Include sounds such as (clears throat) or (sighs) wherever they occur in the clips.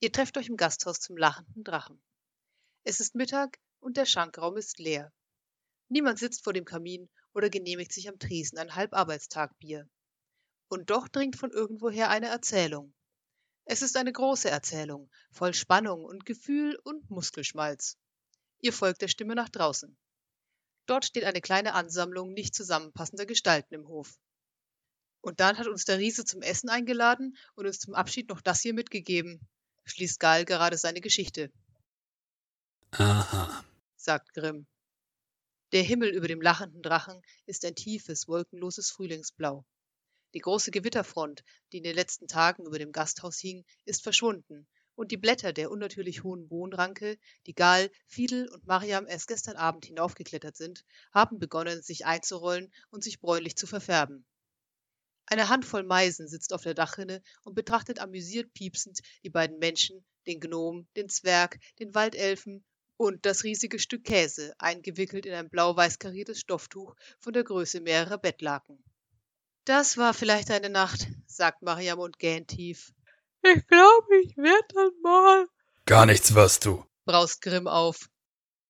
Ihr trefft euch im Gasthaus zum lachenden Drachen. Es ist Mittag und der Schankraum ist leer. Niemand sitzt vor dem Kamin oder genehmigt sich am Tresen ein Halbarbeitstagbier. Und doch dringt von irgendwoher eine Erzählung. Es ist eine große Erzählung, voll Spannung und Gefühl und Muskelschmalz. Ihr folgt der Stimme nach draußen. Dort steht eine kleine Ansammlung nicht zusammenpassender Gestalten im Hof. Und dann hat uns der Riese zum Essen eingeladen und uns zum Abschied noch das hier mitgegeben, schließt Gal gerade seine Geschichte. Aha, sagt Grimm. Der Himmel über dem lachenden Drachen ist ein tiefes, wolkenloses Frühlingsblau. Die große Gewitterfront, die in den letzten Tagen über dem Gasthaus hing, ist verschwunden, und die Blätter der unnatürlich hohen Bohnenranke, die Gal, Fiedel und Mariam erst gestern Abend hinaufgeklettert sind, haben begonnen, sich einzurollen und sich bräunlich zu verfärben. Eine Handvoll Meisen sitzt auf der Dachrinne und betrachtet amüsiert piepsend die beiden Menschen, den Gnom, den Zwerg, den Waldelfen und das riesige Stück Käse, eingewickelt in ein blau-weiß kariertes Stofftuch von der Größe mehrerer Bettlaken. Das war vielleicht eine Nacht, sagt Mariam und gähnt tief. Ich glaube, ich werd dann mal. Gar nichts wirst du, braust Grimm auf.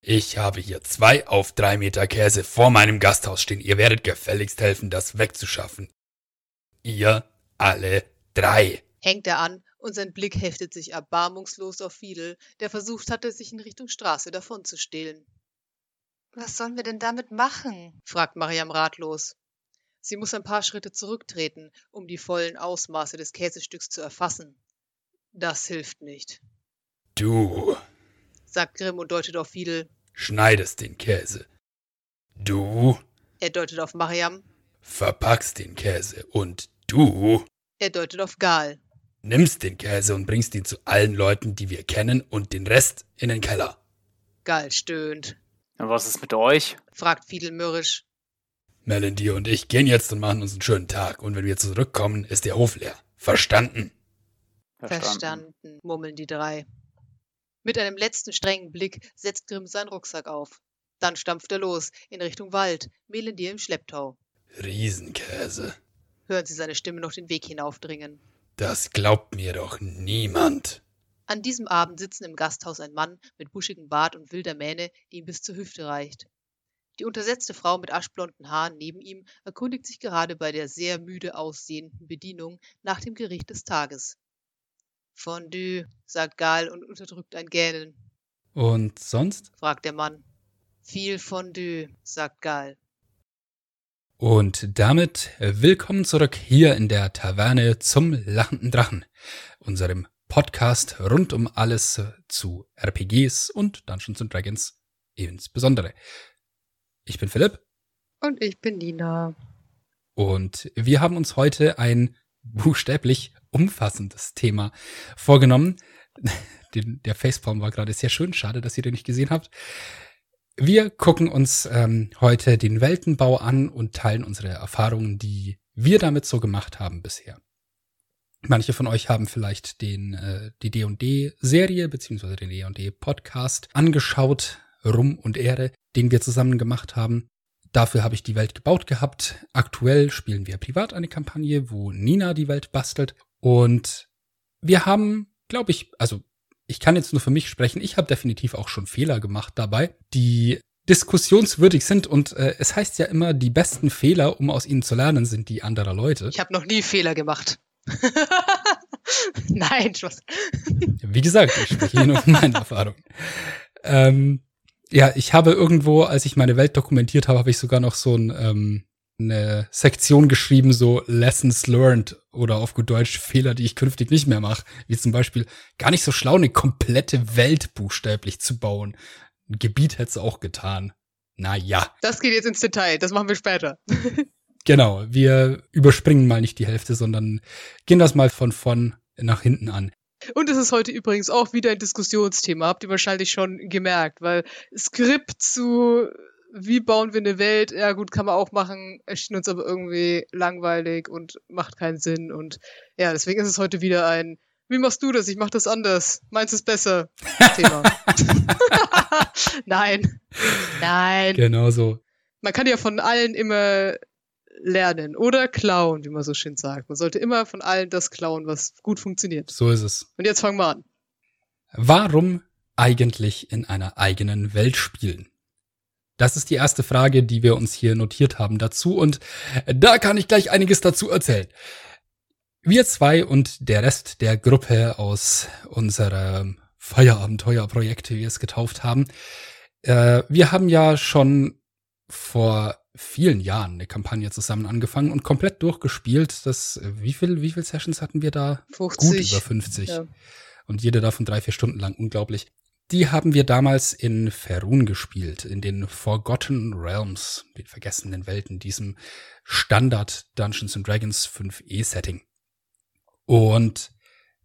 Ich habe hier zwei auf drei Meter Käse vor meinem Gasthaus stehen. Ihr werdet gefälligst helfen, das wegzuschaffen. Ihr alle drei. Hängt er an und sein Blick heftet sich erbarmungslos auf Fiedel, der versucht hatte, sich in Richtung Straße davonzustehlen. Was sollen wir denn damit machen? fragt Mariam ratlos. Sie muss ein paar Schritte zurücktreten, um die vollen Ausmaße des Käsestücks zu erfassen. Das hilft nicht. Du, sagt Grimm und deutet auf Fiedel, schneidest den Käse. Du, er deutet auf Mariam, verpackst den Käse. Und du, er deutet auf Gal, nimmst den Käse und bringst ihn zu allen Leuten, die wir kennen, und den Rest in den Keller. Gal stöhnt. Was ist mit euch? fragt Fiedel mürrisch. Melody und ich gehen jetzt und machen uns einen schönen Tag. Und wenn wir zurückkommen, ist der Hof leer. Verstanden? Verstanden, Verstanden murmeln die drei. Mit einem letzten strengen Blick setzt Grimm seinen Rucksack auf. Dann stampft er los, in Richtung Wald, Melody im Schlepptau. Riesenkäse. Hören Sie seine Stimme noch den Weg hinaufdringen. Das glaubt mir doch niemand. An diesem Abend sitzen im Gasthaus ein Mann mit buschigem Bart und wilder Mähne, die ihm bis zur Hüfte reicht. Die untersetzte Frau mit aschblonden Haaren neben ihm erkundigt sich gerade bei der sehr müde aussehenden Bedienung nach dem Gericht des Tages. Fondue, sagt Gal und unterdrückt ein Gähnen. Und sonst? fragt der Mann. Viel Fondue, sagt Gal. Und damit willkommen zurück hier in der Taverne zum lachenden Drachen, unserem Podcast rund um alles zu RPGs und Dungeons and Dragons insbesondere. Ich bin Philipp. Und ich bin Nina. Und wir haben uns heute ein buchstäblich umfassendes Thema vorgenommen. (laughs) Den, der Facepalm war gerade sehr schön. Schade, dass ihr den nicht gesehen habt. Wir gucken uns ähm, heute den Weltenbau an und teilen unsere Erfahrungen, die wir damit so gemacht haben bisher. Manche von euch haben vielleicht den äh, die D&D-Serie beziehungsweise den D&D-Podcast angeschaut, Rum und Ehre, den wir zusammen gemacht haben. Dafür habe ich die Welt gebaut gehabt. Aktuell spielen wir privat eine Kampagne, wo Nina die Welt bastelt und wir haben, glaube ich, also ich kann jetzt nur für mich sprechen, ich habe definitiv auch schon Fehler gemacht dabei, die diskussionswürdig sind und äh, es heißt ja immer, die besten Fehler, um aus ihnen zu lernen, sind die anderer Leute. Ich habe noch nie Fehler gemacht. (laughs) Nein, Spaß. Wie gesagt, ich spreche hier nur von meinen Erfahrungen. Ähm, ja, ich habe irgendwo, als ich meine Welt dokumentiert habe, habe ich sogar noch so ein ähm, eine Sektion geschrieben, so Lessons learned oder auf gut Deutsch Fehler, die ich künftig nicht mehr mache. Wie zum Beispiel gar nicht so schlau, eine komplette Welt buchstäblich zu bauen. Ein Gebiet hätte es auch getan. Na ja. Das geht jetzt ins Detail, das machen wir später. (laughs) genau, wir überspringen mal nicht die Hälfte, sondern gehen das mal von vorn nach hinten an. Und es ist heute übrigens auch wieder ein Diskussionsthema, habt ihr wahrscheinlich schon gemerkt, weil Skript zu wie bauen wir eine Welt? Ja, gut, kann man auch machen, erschien uns aber irgendwie langweilig und macht keinen Sinn. Und ja, deswegen ist es heute wieder ein, wie machst du das? Ich mach das anders. Meins ist besser. Thema. (laughs) (laughs) Nein. Nein. Genau so. Man kann ja von allen immer lernen oder klauen, wie man so schön sagt. Man sollte immer von allen das klauen, was gut funktioniert. So ist es. Und jetzt fangen wir an. Warum eigentlich in einer eigenen Welt spielen? Das ist die erste Frage, die wir uns hier notiert haben dazu und da kann ich gleich einiges dazu erzählen. Wir zwei und der Rest der Gruppe aus unserem Feierabenteuerprojekt, wie wir es getauft haben, äh, wir haben ja schon vor vielen Jahren eine Kampagne zusammen angefangen und komplett durchgespielt. Das, wie viel, wie viel Sessions hatten wir da? 50. Gut über 50. Ja. Und jede davon drei, vier Stunden lang. Unglaublich. Die haben wir damals in Ferun gespielt, in den Forgotten Realms, den vergessenen Welten, diesem Standard Dungeons and Dragons 5e Setting. Und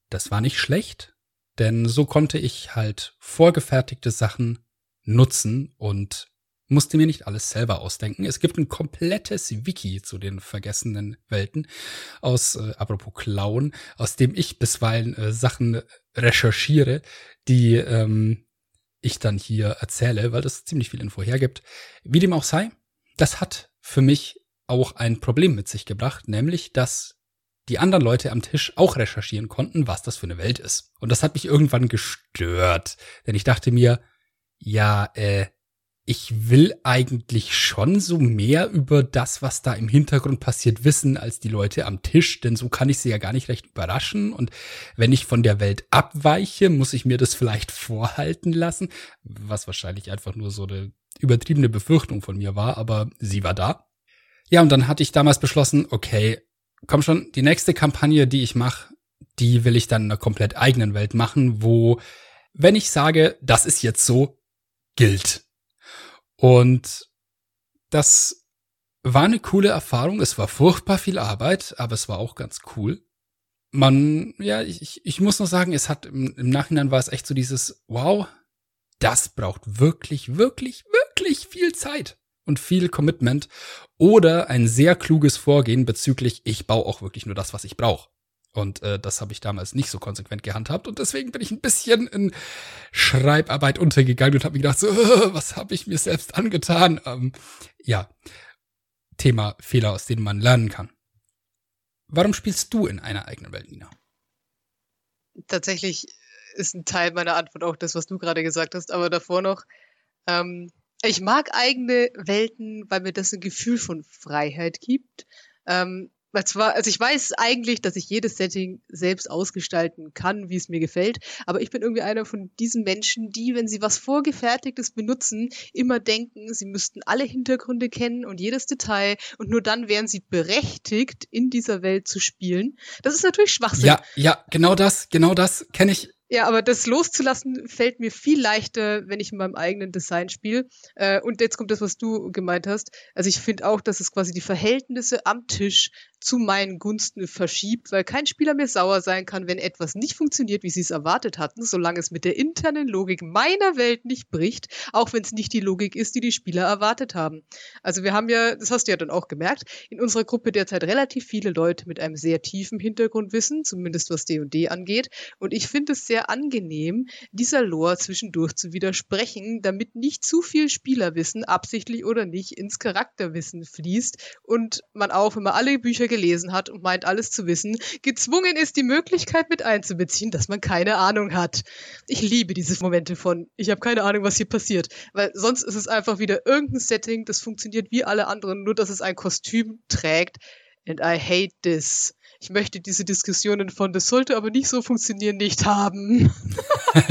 das war nicht schlecht, denn so konnte ich halt vorgefertigte Sachen nutzen und musste mir nicht alles selber ausdenken. Es gibt ein komplettes Wiki zu den vergessenen Welten aus, äh, apropos Klauen, aus dem ich bisweilen äh, Sachen recherchiere, die ähm, ich dann hier erzähle, weil das ziemlich viel Info hergibt. Wie dem auch sei, das hat für mich auch ein Problem mit sich gebracht, nämlich, dass die anderen Leute am Tisch auch recherchieren konnten, was das für eine Welt ist. Und das hat mich irgendwann gestört, denn ich dachte mir, ja, äh, ich will eigentlich schon so mehr über das, was da im Hintergrund passiert, wissen als die Leute am Tisch, denn so kann ich sie ja gar nicht recht überraschen. Und wenn ich von der Welt abweiche, muss ich mir das vielleicht vorhalten lassen, was wahrscheinlich einfach nur so eine übertriebene Befürchtung von mir war, aber sie war da. Ja, und dann hatte ich damals beschlossen, okay, komm schon, die nächste Kampagne, die ich mache, die will ich dann in einer komplett eigenen Welt machen, wo, wenn ich sage, das ist jetzt so, gilt. Und das war eine coole Erfahrung. Es war furchtbar viel Arbeit, aber es war auch ganz cool. Man, ja, ich, ich muss noch sagen, es hat im, im Nachhinein war es echt so dieses, wow, das braucht wirklich, wirklich, wirklich viel Zeit und viel Commitment oder ein sehr kluges Vorgehen bezüglich, ich baue auch wirklich nur das, was ich brauche. Und äh, das habe ich damals nicht so konsequent gehandhabt. Und deswegen bin ich ein bisschen in Schreibarbeit untergegangen und habe mir gedacht, so, (laughs) was habe ich mir selbst angetan? Ähm, ja, Thema Fehler, aus denen man lernen kann. Warum spielst du in einer eigenen Welt, Nina? Tatsächlich ist ein Teil meiner Antwort auch das, was du gerade gesagt hast, aber davor noch. Ähm, ich mag eigene Welten, weil mir das ein Gefühl von Freiheit gibt. Ähm, zwar, also ich weiß eigentlich, dass ich jedes Setting selbst ausgestalten kann, wie es mir gefällt, aber ich bin irgendwie einer von diesen Menschen, die, wenn sie was Vorgefertigtes benutzen, immer denken, sie müssten alle Hintergründe kennen und jedes Detail und nur dann wären sie berechtigt, in dieser Welt zu spielen. Das ist natürlich Schwachsinn. Ja, ja, genau das, genau das kenne ich ja, aber das loszulassen fällt mir viel leichter, wenn ich in meinem eigenen Design spiele. Äh, und jetzt kommt das, was du gemeint hast. Also ich finde auch, dass es quasi die Verhältnisse am Tisch zu meinen Gunsten verschiebt, weil kein Spieler mehr sauer sein kann, wenn etwas nicht funktioniert, wie sie es erwartet hatten, solange es mit der internen Logik meiner Welt nicht bricht, auch wenn es nicht die Logik ist, die die Spieler erwartet haben. Also wir haben ja, das hast du ja dann auch gemerkt, in unserer Gruppe derzeit relativ viele Leute mit einem sehr tiefen Hintergrundwissen, zumindest was D&D angeht. Und ich finde es sehr angenehm, dieser Lore zwischendurch zu widersprechen, damit nicht zu viel Spielerwissen, absichtlich oder nicht, ins Charakterwissen fließt und man auch, wenn man alle Bücher gelesen hat und meint alles zu wissen, gezwungen ist, die Möglichkeit mit einzubeziehen, dass man keine Ahnung hat. Ich liebe diese Momente von, ich habe keine Ahnung, was hier passiert, weil sonst ist es einfach wieder irgendein Setting, das funktioniert wie alle anderen, nur dass es ein Kostüm trägt. And I hate this. Ich möchte diese Diskussionen von, das sollte aber nicht so funktionieren, nicht haben. (laughs)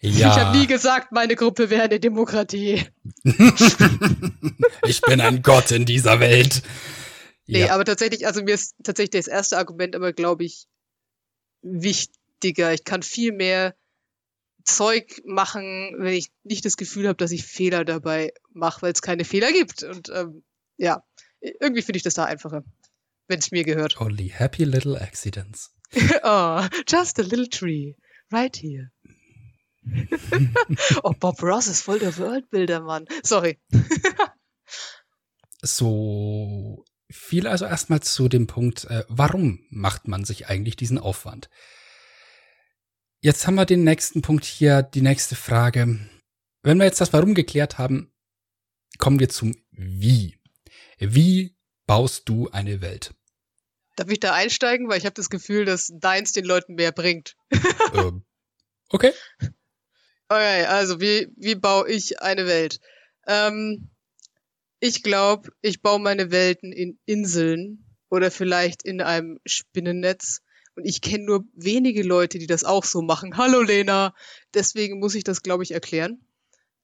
ja. Ich habe nie gesagt, meine Gruppe wäre eine Demokratie. (laughs) ich bin ein Gott in dieser Welt. Nee, ja. aber tatsächlich, also mir ist tatsächlich das erste Argument aber, glaube ich, wichtiger. Ich kann viel mehr Zeug machen, wenn ich nicht das Gefühl habe, dass ich Fehler dabei mache, weil es keine Fehler gibt. Und ähm, ja, irgendwie finde ich das da einfacher, wenn es mir gehört. Only happy little accidents. (laughs) oh, just a little tree, right here. (laughs) oh, Bob Ross ist voll der Worldbuilder, Mann. Sorry. so viel also erstmal zu dem Punkt, äh, warum macht man sich eigentlich diesen Aufwand? Jetzt haben wir den nächsten Punkt hier, die nächste Frage. Wenn wir jetzt das Warum geklärt haben, kommen wir zum Wie. Wie baust du eine Welt? Darf ich da einsteigen? Weil ich habe das Gefühl, dass deins den Leuten mehr bringt. (laughs) ähm, okay. Okay, also wie, wie baue ich eine Welt? Ähm, ich glaube, ich baue meine Welten in Inseln oder vielleicht in einem Spinnennetz. Und ich kenne nur wenige Leute, die das auch so machen. Hallo Lena. Deswegen muss ich das, glaube ich, erklären.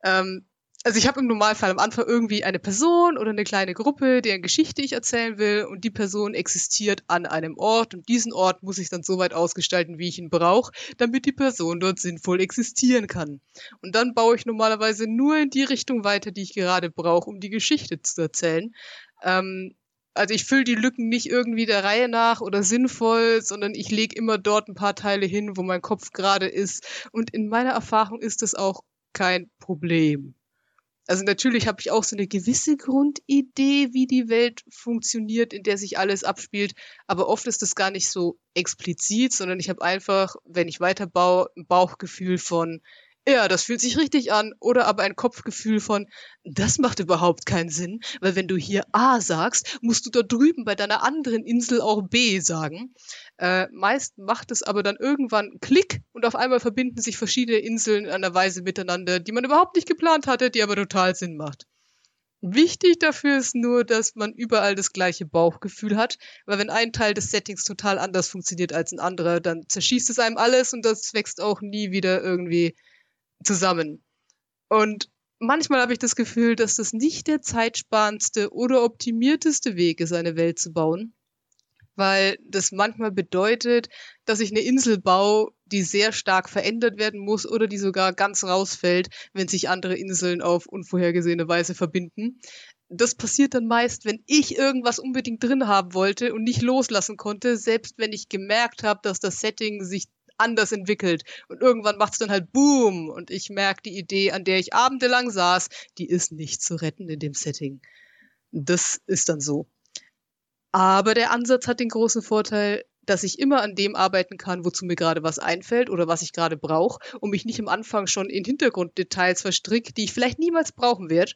Ähm, also ich habe im Normalfall am Anfang irgendwie eine Person oder eine kleine Gruppe, deren Geschichte ich erzählen will und die Person existiert an einem Ort und diesen Ort muss ich dann so weit ausgestalten, wie ich ihn brauche, damit die Person dort sinnvoll existieren kann. Und dann baue ich normalerweise nur in die Richtung weiter, die ich gerade brauche, um die Geschichte zu erzählen. Ähm, also ich fülle die Lücken nicht irgendwie der Reihe nach oder sinnvoll, sondern ich lege immer dort ein paar Teile hin, wo mein Kopf gerade ist. Und in meiner Erfahrung ist das auch kein Problem. Also natürlich habe ich auch so eine gewisse Grundidee, wie die Welt funktioniert, in der sich alles abspielt, aber oft ist das gar nicht so explizit, sondern ich habe einfach, wenn ich weiterbaue, ein Bauchgefühl von, ja, das fühlt sich richtig an. Oder aber ein Kopfgefühl von, das macht überhaupt keinen Sinn, weil wenn du hier A sagst, musst du da drüben bei deiner anderen Insel auch B sagen. Äh, meist macht es aber dann irgendwann Klick und auf einmal verbinden sich verschiedene Inseln in einer Weise miteinander, die man überhaupt nicht geplant hatte, die aber total Sinn macht. Wichtig dafür ist nur, dass man überall das gleiche Bauchgefühl hat, weil wenn ein Teil des Settings total anders funktioniert als ein anderer, dann zerschießt es einem alles und das wächst auch nie wieder irgendwie zusammen. Und manchmal habe ich das Gefühl, dass das nicht der zeitsparendste oder optimierteste Weg ist, eine Welt zu bauen, weil das manchmal bedeutet, dass ich eine Insel baue, die sehr stark verändert werden muss oder die sogar ganz rausfällt, wenn sich andere Inseln auf unvorhergesehene Weise verbinden. Das passiert dann meist, wenn ich irgendwas unbedingt drin haben wollte und nicht loslassen konnte, selbst wenn ich gemerkt habe, dass das Setting sich anders entwickelt. Und irgendwann macht es dann halt Boom. Und ich merke, die Idee, an der ich abendelang saß, die ist nicht zu retten in dem Setting. Das ist dann so. Aber der Ansatz hat den großen Vorteil, dass ich immer an dem arbeiten kann, wozu mir gerade was einfällt oder was ich gerade brauche und mich nicht am Anfang schon in Hintergrunddetails verstrickt, die ich vielleicht niemals brauchen werde.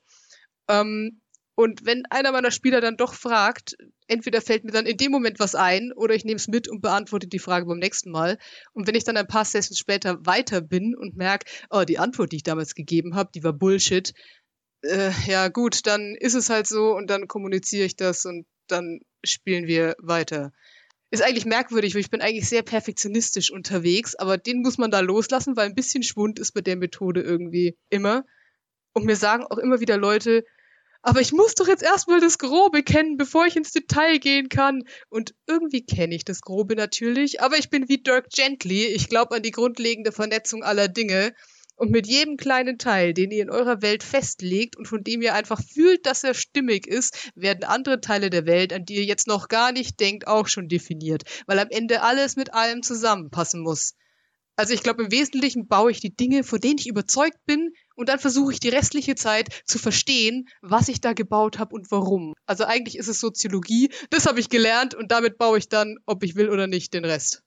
Ähm, und wenn einer meiner Spieler dann doch fragt, entweder fällt mir dann in dem Moment was ein oder ich nehme es mit und beantworte die Frage beim nächsten Mal. Und wenn ich dann ein paar Sessions später weiter bin und merke, oh, die Antwort, die ich damals gegeben habe, die war Bullshit, äh, ja gut, dann ist es halt so und dann kommuniziere ich das und dann spielen wir weiter. Ist eigentlich merkwürdig, weil ich bin eigentlich sehr perfektionistisch unterwegs, aber den muss man da loslassen, weil ein bisschen Schwund ist bei der Methode irgendwie immer. Und mir sagen auch immer wieder Leute, aber ich muss doch jetzt erstmal das Grobe kennen, bevor ich ins Detail gehen kann. Und irgendwie kenne ich das Grobe natürlich, aber ich bin wie Dirk Gently. Ich glaube an die grundlegende Vernetzung aller Dinge. Und mit jedem kleinen Teil, den ihr in eurer Welt festlegt und von dem ihr einfach fühlt, dass er stimmig ist, werden andere Teile der Welt, an die ihr jetzt noch gar nicht denkt, auch schon definiert. Weil am Ende alles mit allem zusammenpassen muss. Also ich glaube, im Wesentlichen baue ich die Dinge, von denen ich überzeugt bin, und dann versuche ich die restliche Zeit zu verstehen, was ich da gebaut habe und warum. Also eigentlich ist es Soziologie, das habe ich gelernt und damit baue ich dann, ob ich will oder nicht, den Rest.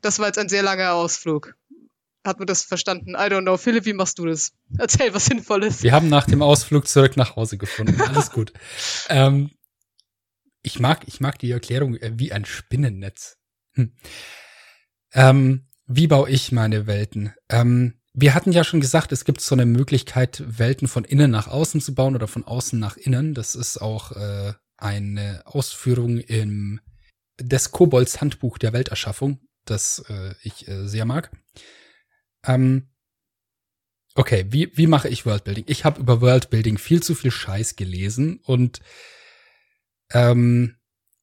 Das war jetzt ein sehr langer Ausflug. Hat man das verstanden? I don't know. Philipp, wie machst du das? Erzähl was Sinnvolles. Wir haben nach dem Ausflug zurück nach Hause gefunden. (laughs) Alles gut. ähm, ich mag, ich mag die Erklärung äh, wie ein Spinnennetz. Hm. Ähm, wie baue ich meine Welten? Ähm, wir hatten ja schon gesagt, es gibt so eine Möglichkeit, Welten von innen nach außen zu bauen oder von außen nach innen. Das ist auch äh, eine Ausführung im des Kobolds Handbuch der Welterschaffung, das äh, ich äh, sehr mag. Ähm, okay, wie, wie mache ich Worldbuilding? Ich habe über Worldbuilding viel zu viel Scheiß gelesen und ähm,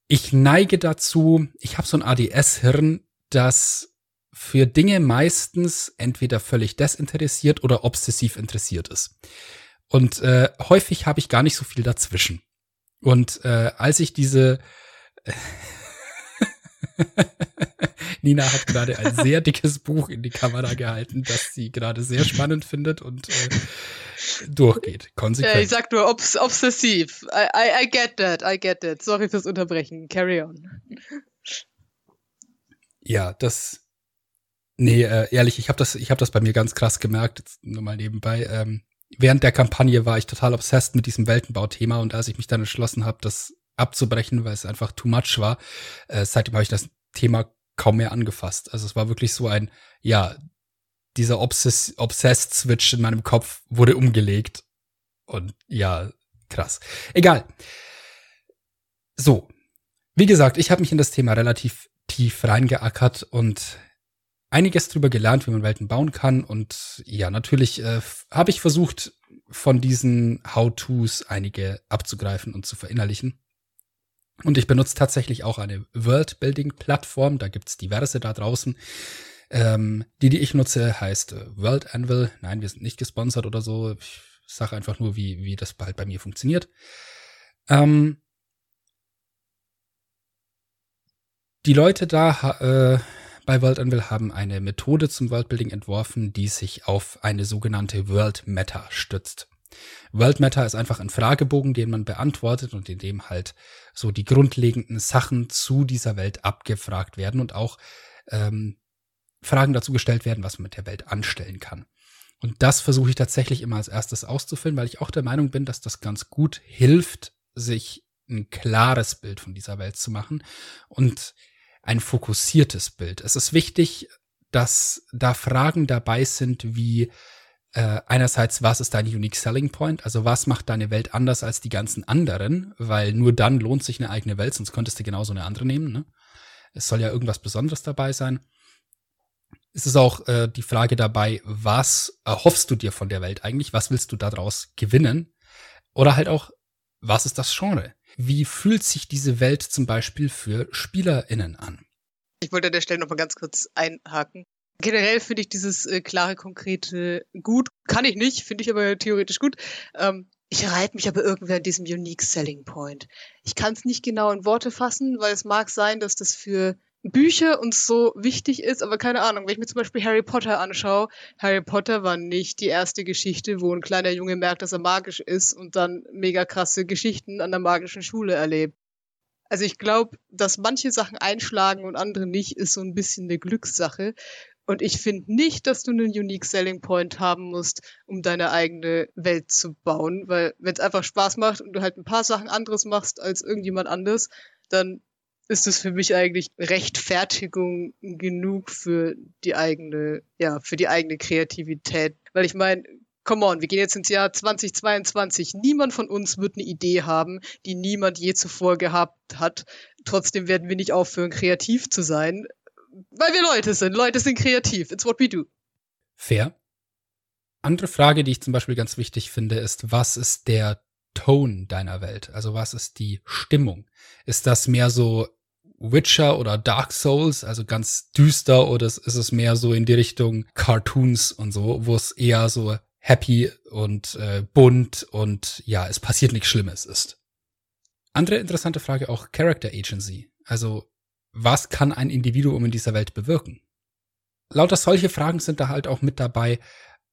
ich neige dazu, ich habe so ein ADS-Hirn, das für Dinge meistens entweder völlig desinteressiert oder obsessiv interessiert ist. Und äh, häufig habe ich gar nicht so viel dazwischen. Und äh, als ich diese (laughs) Nina hat gerade ein sehr dickes Buch in die Kamera gehalten, das sie gerade sehr spannend findet und äh, durchgeht. Konsequent. Ja, ich sag nur obs obsessiv. I, I, I get that, I get that. Sorry fürs Unterbrechen. Carry on. Ja, das Nee, äh, ehrlich, ich habe das, ich habe das bei mir ganz krass gemerkt, jetzt nur mal nebenbei. Ähm, während der Kampagne war ich total obsessed mit diesem Weltenbauthema und als ich mich dann entschlossen habe, das abzubrechen, weil es einfach too much war. Äh, seitdem habe ich das Thema kaum mehr angefasst. Also es war wirklich so ein, ja, dieser Obsess Obsessed-Switch in meinem Kopf wurde umgelegt. Und ja, krass. Egal. So. Wie gesagt, ich habe mich in das Thema relativ tief reingeackert und einiges drüber gelernt, wie man Welten bauen kann. Und ja, natürlich äh, habe ich versucht, von diesen How-Tos einige abzugreifen und zu verinnerlichen. Und ich benutze tatsächlich auch eine World-Building-Plattform. Da gibt's diverse da draußen. Ähm, die, die ich nutze, heißt äh, World Anvil. Nein, wir sind nicht gesponsert oder so. Ich sage einfach nur, wie, wie das bald bei mir funktioniert. Ähm, die Leute da äh, bei World haben eine Methode zum Worldbuilding entworfen, die sich auf eine sogenannte World Meta stützt. World Meta ist einfach ein Fragebogen, den man beantwortet und in dem halt so die grundlegenden Sachen zu dieser Welt abgefragt werden und auch ähm, Fragen dazu gestellt werden, was man mit der Welt anstellen kann. Und das versuche ich tatsächlich immer als erstes auszufüllen, weil ich auch der Meinung bin, dass das ganz gut hilft, sich ein klares Bild von dieser Welt zu machen und ein fokussiertes Bild. Es ist wichtig, dass da Fragen dabei sind wie äh, einerseits, was ist dein Unique Selling Point? Also was macht deine Welt anders als die ganzen anderen? Weil nur dann lohnt sich eine eigene Welt, sonst könntest du genauso eine andere nehmen. Ne? Es soll ja irgendwas Besonderes dabei sein. Es ist auch äh, die Frage dabei, was erhoffst du dir von der Welt eigentlich? Was willst du daraus gewinnen? Oder halt auch, was ist das Genre? Wie fühlt sich diese Welt zum Beispiel für SpielerInnen an? Ich wollte an der Stelle noch mal ganz kurz einhaken. Generell finde ich dieses äh, klare, konkrete gut. Kann ich nicht, finde ich aber theoretisch gut. Ähm, ich reibe mich aber irgendwie an diesem Unique Selling Point. Ich kann es nicht genau in Worte fassen, weil es mag sein, dass das für Bücher uns so wichtig ist, aber keine Ahnung, wenn ich mir zum Beispiel Harry Potter anschaue, Harry Potter war nicht die erste Geschichte, wo ein kleiner Junge merkt, dass er magisch ist und dann mega krasse Geschichten an der magischen Schule erlebt. Also ich glaube, dass manche Sachen einschlagen und andere nicht, ist so ein bisschen eine Glückssache. Und ich finde nicht, dass du einen Unique Selling Point haben musst, um deine eigene Welt zu bauen, weil wenn es einfach Spaß macht und du halt ein paar Sachen anderes machst als irgendjemand anders, dann ist es für mich eigentlich Rechtfertigung genug für die eigene, ja, für die eigene Kreativität. Weil ich meine, come on, wir gehen jetzt ins Jahr 2022. Niemand von uns wird eine Idee haben, die niemand je zuvor gehabt hat. Trotzdem werden wir nicht aufhören, kreativ zu sein, weil wir Leute sind. Leute sind kreativ. It's what we do. Fair. Andere Frage, die ich zum Beispiel ganz wichtig finde, ist, was ist der Tone deiner Welt? Also was ist die Stimmung? Ist das mehr so Witcher oder Dark Souls, also ganz düster, oder ist es mehr so in die Richtung Cartoons und so, wo es eher so happy und äh, bunt und ja, es passiert nichts Schlimmes ist. Andere interessante Frage auch Character Agency. Also, was kann ein Individuum in dieser Welt bewirken? Lauter solche Fragen sind da halt auch mit dabei,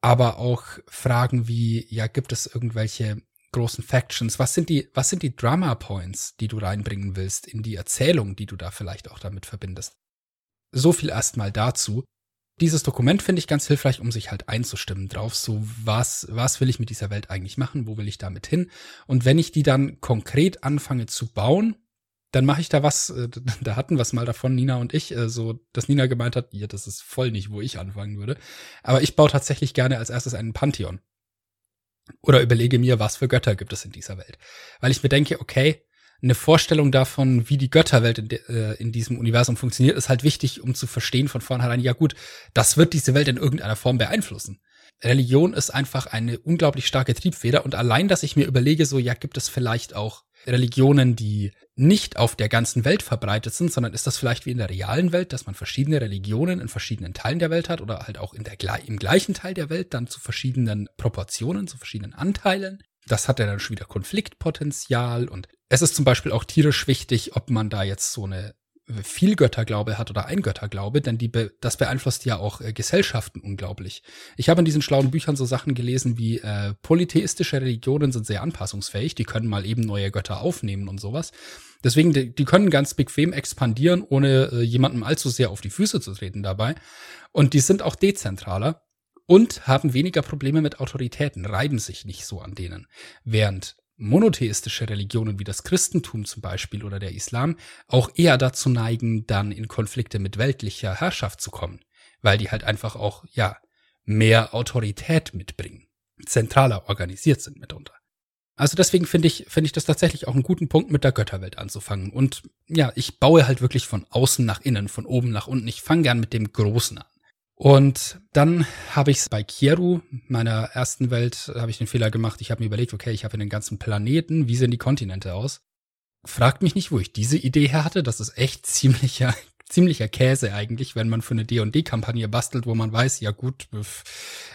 aber auch Fragen wie, ja, gibt es irgendwelche großen Factions? Was sind die, was sind die Drama Points, die du reinbringen willst in die Erzählung, die du da vielleicht auch damit verbindest? So viel erstmal dazu. Dieses Dokument finde ich ganz hilfreich, um sich halt einzustimmen drauf. So, was, was will ich mit dieser Welt eigentlich machen? Wo will ich damit hin? Und wenn ich die dann konkret anfange zu bauen, dann mache ich da was, äh, da hatten wir es mal davon, Nina und ich, äh, so, dass Nina gemeint hat, ja, das ist voll nicht, wo ich anfangen würde. Aber ich baue tatsächlich gerne als erstes einen Pantheon oder überlege mir, was für Götter gibt es in dieser Welt. Weil ich mir denke, okay, eine Vorstellung davon, wie die Götterwelt in, de, äh, in, diesem Universum funktioniert, ist halt wichtig, um zu verstehen von vornherein, ja gut, das wird diese Welt in irgendeiner Form beeinflussen. Religion ist einfach eine unglaublich starke Triebfeder und allein, dass ich mir überlege, so, ja, gibt es vielleicht auch Religionen, die nicht auf der ganzen Welt verbreitet sind, sondern ist das vielleicht wie in der realen Welt, dass man verschiedene Religionen in verschiedenen Teilen der Welt hat oder halt auch in der, im gleichen Teil der Welt dann zu verschiedenen Proportionen, zu verschiedenen Anteilen. Das hat ja dann schon wieder Konfliktpotenzial und es ist zum Beispiel auch tierisch wichtig, ob man da jetzt so eine viel Götterglaube hat oder ein Götterglaube, denn die be das beeinflusst ja auch äh, Gesellschaften unglaublich. Ich habe in diesen schlauen Büchern so Sachen gelesen wie äh, polytheistische Religionen sind sehr anpassungsfähig, die können mal eben neue Götter aufnehmen und sowas. Deswegen, die, die können ganz bequem expandieren, ohne äh, jemandem allzu sehr auf die Füße zu treten dabei. Und die sind auch dezentraler und haben weniger Probleme mit Autoritäten, reiben sich nicht so an denen. Während monotheistische Religionen wie das Christentum zum Beispiel oder der Islam auch eher dazu neigen, dann in Konflikte mit weltlicher Herrschaft zu kommen, weil die halt einfach auch, ja, mehr Autorität mitbringen, zentraler organisiert sind mitunter. Also deswegen finde ich, finde ich das tatsächlich auch einen guten Punkt, mit der Götterwelt anzufangen. Und ja, ich baue halt wirklich von außen nach innen, von oben nach unten. Ich fange gern mit dem Großen an. Und dann habe ich es bei Kieru, meiner ersten Welt, habe ich den Fehler gemacht. Ich habe mir überlegt, okay, ich habe den ganzen Planeten, wie sehen die Kontinente aus? Fragt mich nicht, wo ich diese Idee her hatte. Das ist echt ziemlicher, (laughs) ziemlicher Käse eigentlich, wenn man für eine D&D-Kampagne bastelt, wo man weiß, ja gut,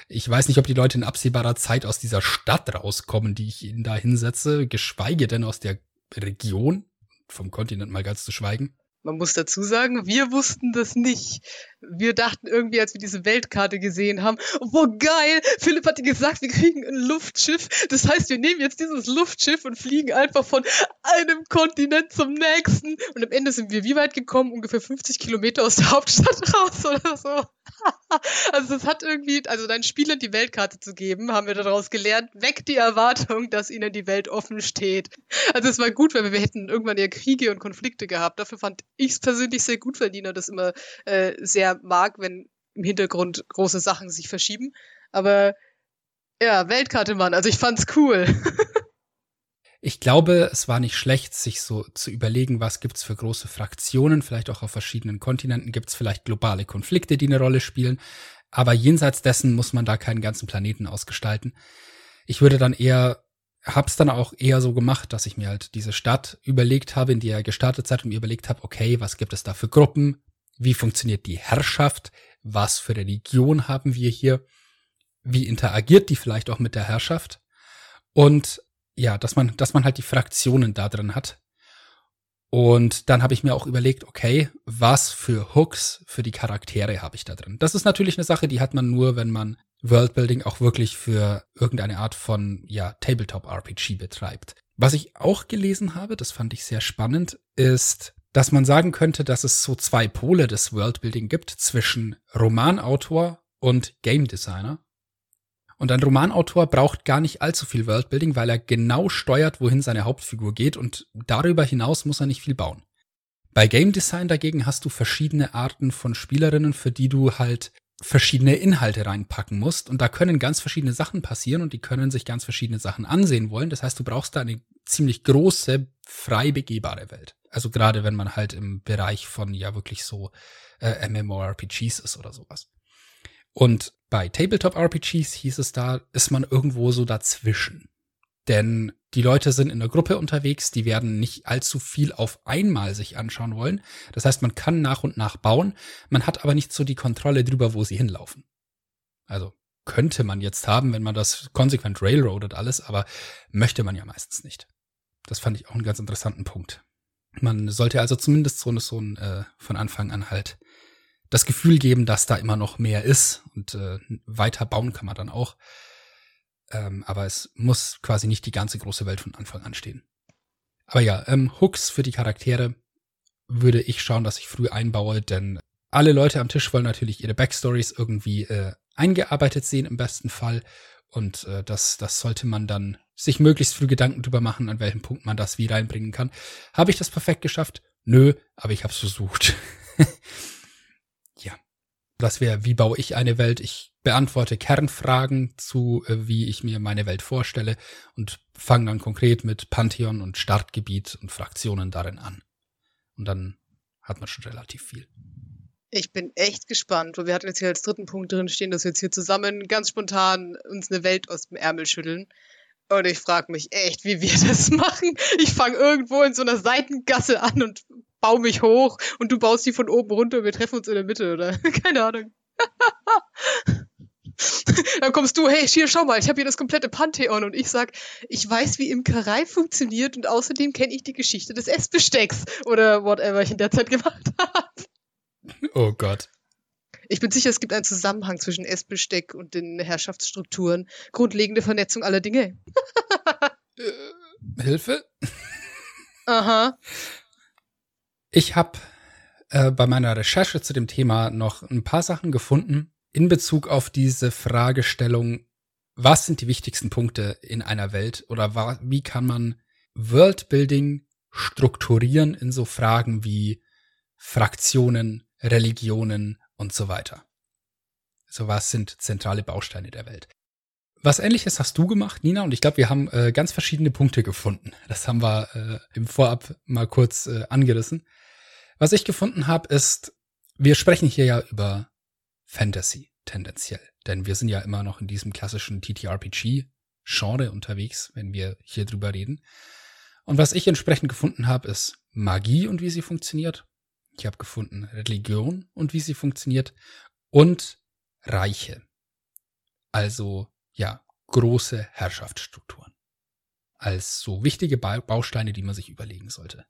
ich weiß nicht, ob die Leute in absehbarer Zeit aus dieser Stadt rauskommen, die ich ihnen da hinsetze, geschweige denn aus der Region, vom Kontinent mal ganz zu schweigen. Man muss dazu sagen, wir wussten das nicht. Wir dachten irgendwie, als wir diese Weltkarte gesehen haben, boah, geil, Philipp hat dir gesagt, wir kriegen ein Luftschiff. Das heißt, wir nehmen jetzt dieses Luftschiff und fliegen einfach von einem Kontinent zum nächsten. Und am Ende sind wir wie weit gekommen? Ungefähr 50 Kilometer aus der Hauptstadt (laughs) raus oder so. (laughs) also es hat irgendwie, also deinen Spielern die Weltkarte zu geben, haben wir daraus gelernt, weckt die Erwartung, dass ihnen die Welt offen steht. Also es war gut, weil wir, hätten irgendwann ja Kriege und Konflikte gehabt. Dafür fand ich es persönlich sehr gut, weil Nina das immer äh, sehr mag, wenn im Hintergrund große Sachen sich verschieben. Aber ja, Weltkarte, Mann, also ich fand's cool. (laughs) Ich glaube, es war nicht schlecht, sich so zu überlegen, was gibt's für große Fraktionen, vielleicht auch auf verschiedenen Kontinenten gibt's vielleicht globale Konflikte, die eine Rolle spielen, aber jenseits dessen muss man da keinen ganzen Planeten ausgestalten. Ich würde dann eher, hab's dann auch eher so gemacht, dass ich mir halt diese Stadt überlegt habe, in die er gestartet hat und mir überlegt habe, okay, was gibt es da für Gruppen? Wie funktioniert die Herrschaft? Was für Religion haben wir hier? Wie interagiert die vielleicht auch mit der Herrschaft? Und ja, dass man, dass man halt die Fraktionen da drin hat. Und dann habe ich mir auch überlegt, okay, was für Hooks für die Charaktere habe ich da drin? Das ist natürlich eine Sache, die hat man nur, wenn man Worldbuilding auch wirklich für irgendeine Art von, ja, Tabletop-RPG betreibt. Was ich auch gelesen habe, das fand ich sehr spannend, ist, dass man sagen könnte, dass es so zwei Pole des Worldbuilding gibt zwischen Romanautor und Game Designer. Und ein Romanautor braucht gar nicht allzu viel Worldbuilding, weil er genau steuert, wohin seine Hauptfigur geht und darüber hinaus muss er nicht viel bauen. Bei Game Design dagegen hast du verschiedene Arten von Spielerinnen, für die du halt verschiedene Inhalte reinpacken musst und da können ganz verschiedene Sachen passieren und die können sich ganz verschiedene Sachen ansehen wollen. Das heißt, du brauchst da eine ziemlich große, frei begehbare Welt. Also gerade wenn man halt im Bereich von ja wirklich so äh, MMORPGs ist oder sowas. Und bei Tabletop-RPGs hieß es da, ist man irgendwo so dazwischen. Denn die Leute sind in der Gruppe unterwegs, die werden nicht allzu viel auf einmal sich anschauen wollen. Das heißt, man kann nach und nach bauen, man hat aber nicht so die Kontrolle drüber, wo sie hinlaufen. Also könnte man jetzt haben, wenn man das konsequent railroadet alles, aber möchte man ja meistens nicht. Das fand ich auch einen ganz interessanten Punkt. Man sollte also zumindest so, so ein, äh, von Anfang an halt das Gefühl geben, dass da immer noch mehr ist und äh, weiter bauen kann man dann auch. Ähm, aber es muss quasi nicht die ganze große Welt von Anfang an stehen. Aber ja, ähm, Hooks für die Charaktere würde ich schauen, dass ich früh einbaue, denn alle Leute am Tisch wollen natürlich ihre Backstories irgendwie äh, eingearbeitet sehen im besten Fall. Und äh, das, das sollte man dann sich möglichst früh Gedanken drüber machen, an welchem Punkt man das wie reinbringen kann. Habe ich das perfekt geschafft? Nö, aber ich habe es versucht. (laughs) Das wäre, wie baue ich eine Welt? Ich beantworte Kernfragen zu, äh, wie ich mir meine Welt vorstelle und fange dann konkret mit Pantheon und Startgebiet und Fraktionen darin an. Und dann hat man schon relativ viel. Ich bin echt gespannt, weil wir hatten jetzt hier als dritten Punkt drin stehen, dass wir jetzt hier zusammen ganz spontan uns eine Welt aus dem Ärmel schütteln. Und ich frage mich echt, wie wir (laughs) das machen. Ich fange irgendwo in so einer Seitengasse an und baue mich hoch und du baust die von oben runter und wir treffen uns in der Mitte, oder? (laughs) Keine Ahnung. (laughs) Dann kommst du, hey, hier, schau mal, ich habe hier das komplette Pantheon und ich sag, ich weiß, wie Imkerei funktioniert und außerdem kenne ich die Geschichte des Essbestecks oder whatever ich in der Zeit gemacht habe. Oh Gott. Ich bin sicher, es gibt einen Zusammenhang zwischen Essbesteck und den Herrschaftsstrukturen. Grundlegende Vernetzung aller Dinge. äh, (laughs) Hilfe? Aha. Ich habe äh, bei meiner Recherche zu dem Thema noch ein paar Sachen gefunden in Bezug auf diese Fragestellung, was sind die wichtigsten Punkte in einer Welt oder wie kann man Worldbuilding strukturieren in so Fragen wie Fraktionen, Religionen und so weiter. So was sind zentrale Bausteine der Welt. Was ähnliches hast du gemacht, Nina, und ich glaube, wir haben äh, ganz verschiedene Punkte gefunden. Das haben wir äh, im Vorab mal kurz äh, angerissen. Was ich gefunden habe, ist, wir sprechen hier ja über Fantasy tendenziell, denn wir sind ja immer noch in diesem klassischen TTRPG-Genre unterwegs, wenn wir hier drüber reden. Und was ich entsprechend gefunden habe, ist Magie und wie sie funktioniert. Ich habe gefunden Religion und wie sie funktioniert und Reiche. Also ja, große Herrschaftsstrukturen. Als so wichtige Bausteine, die man sich überlegen sollte.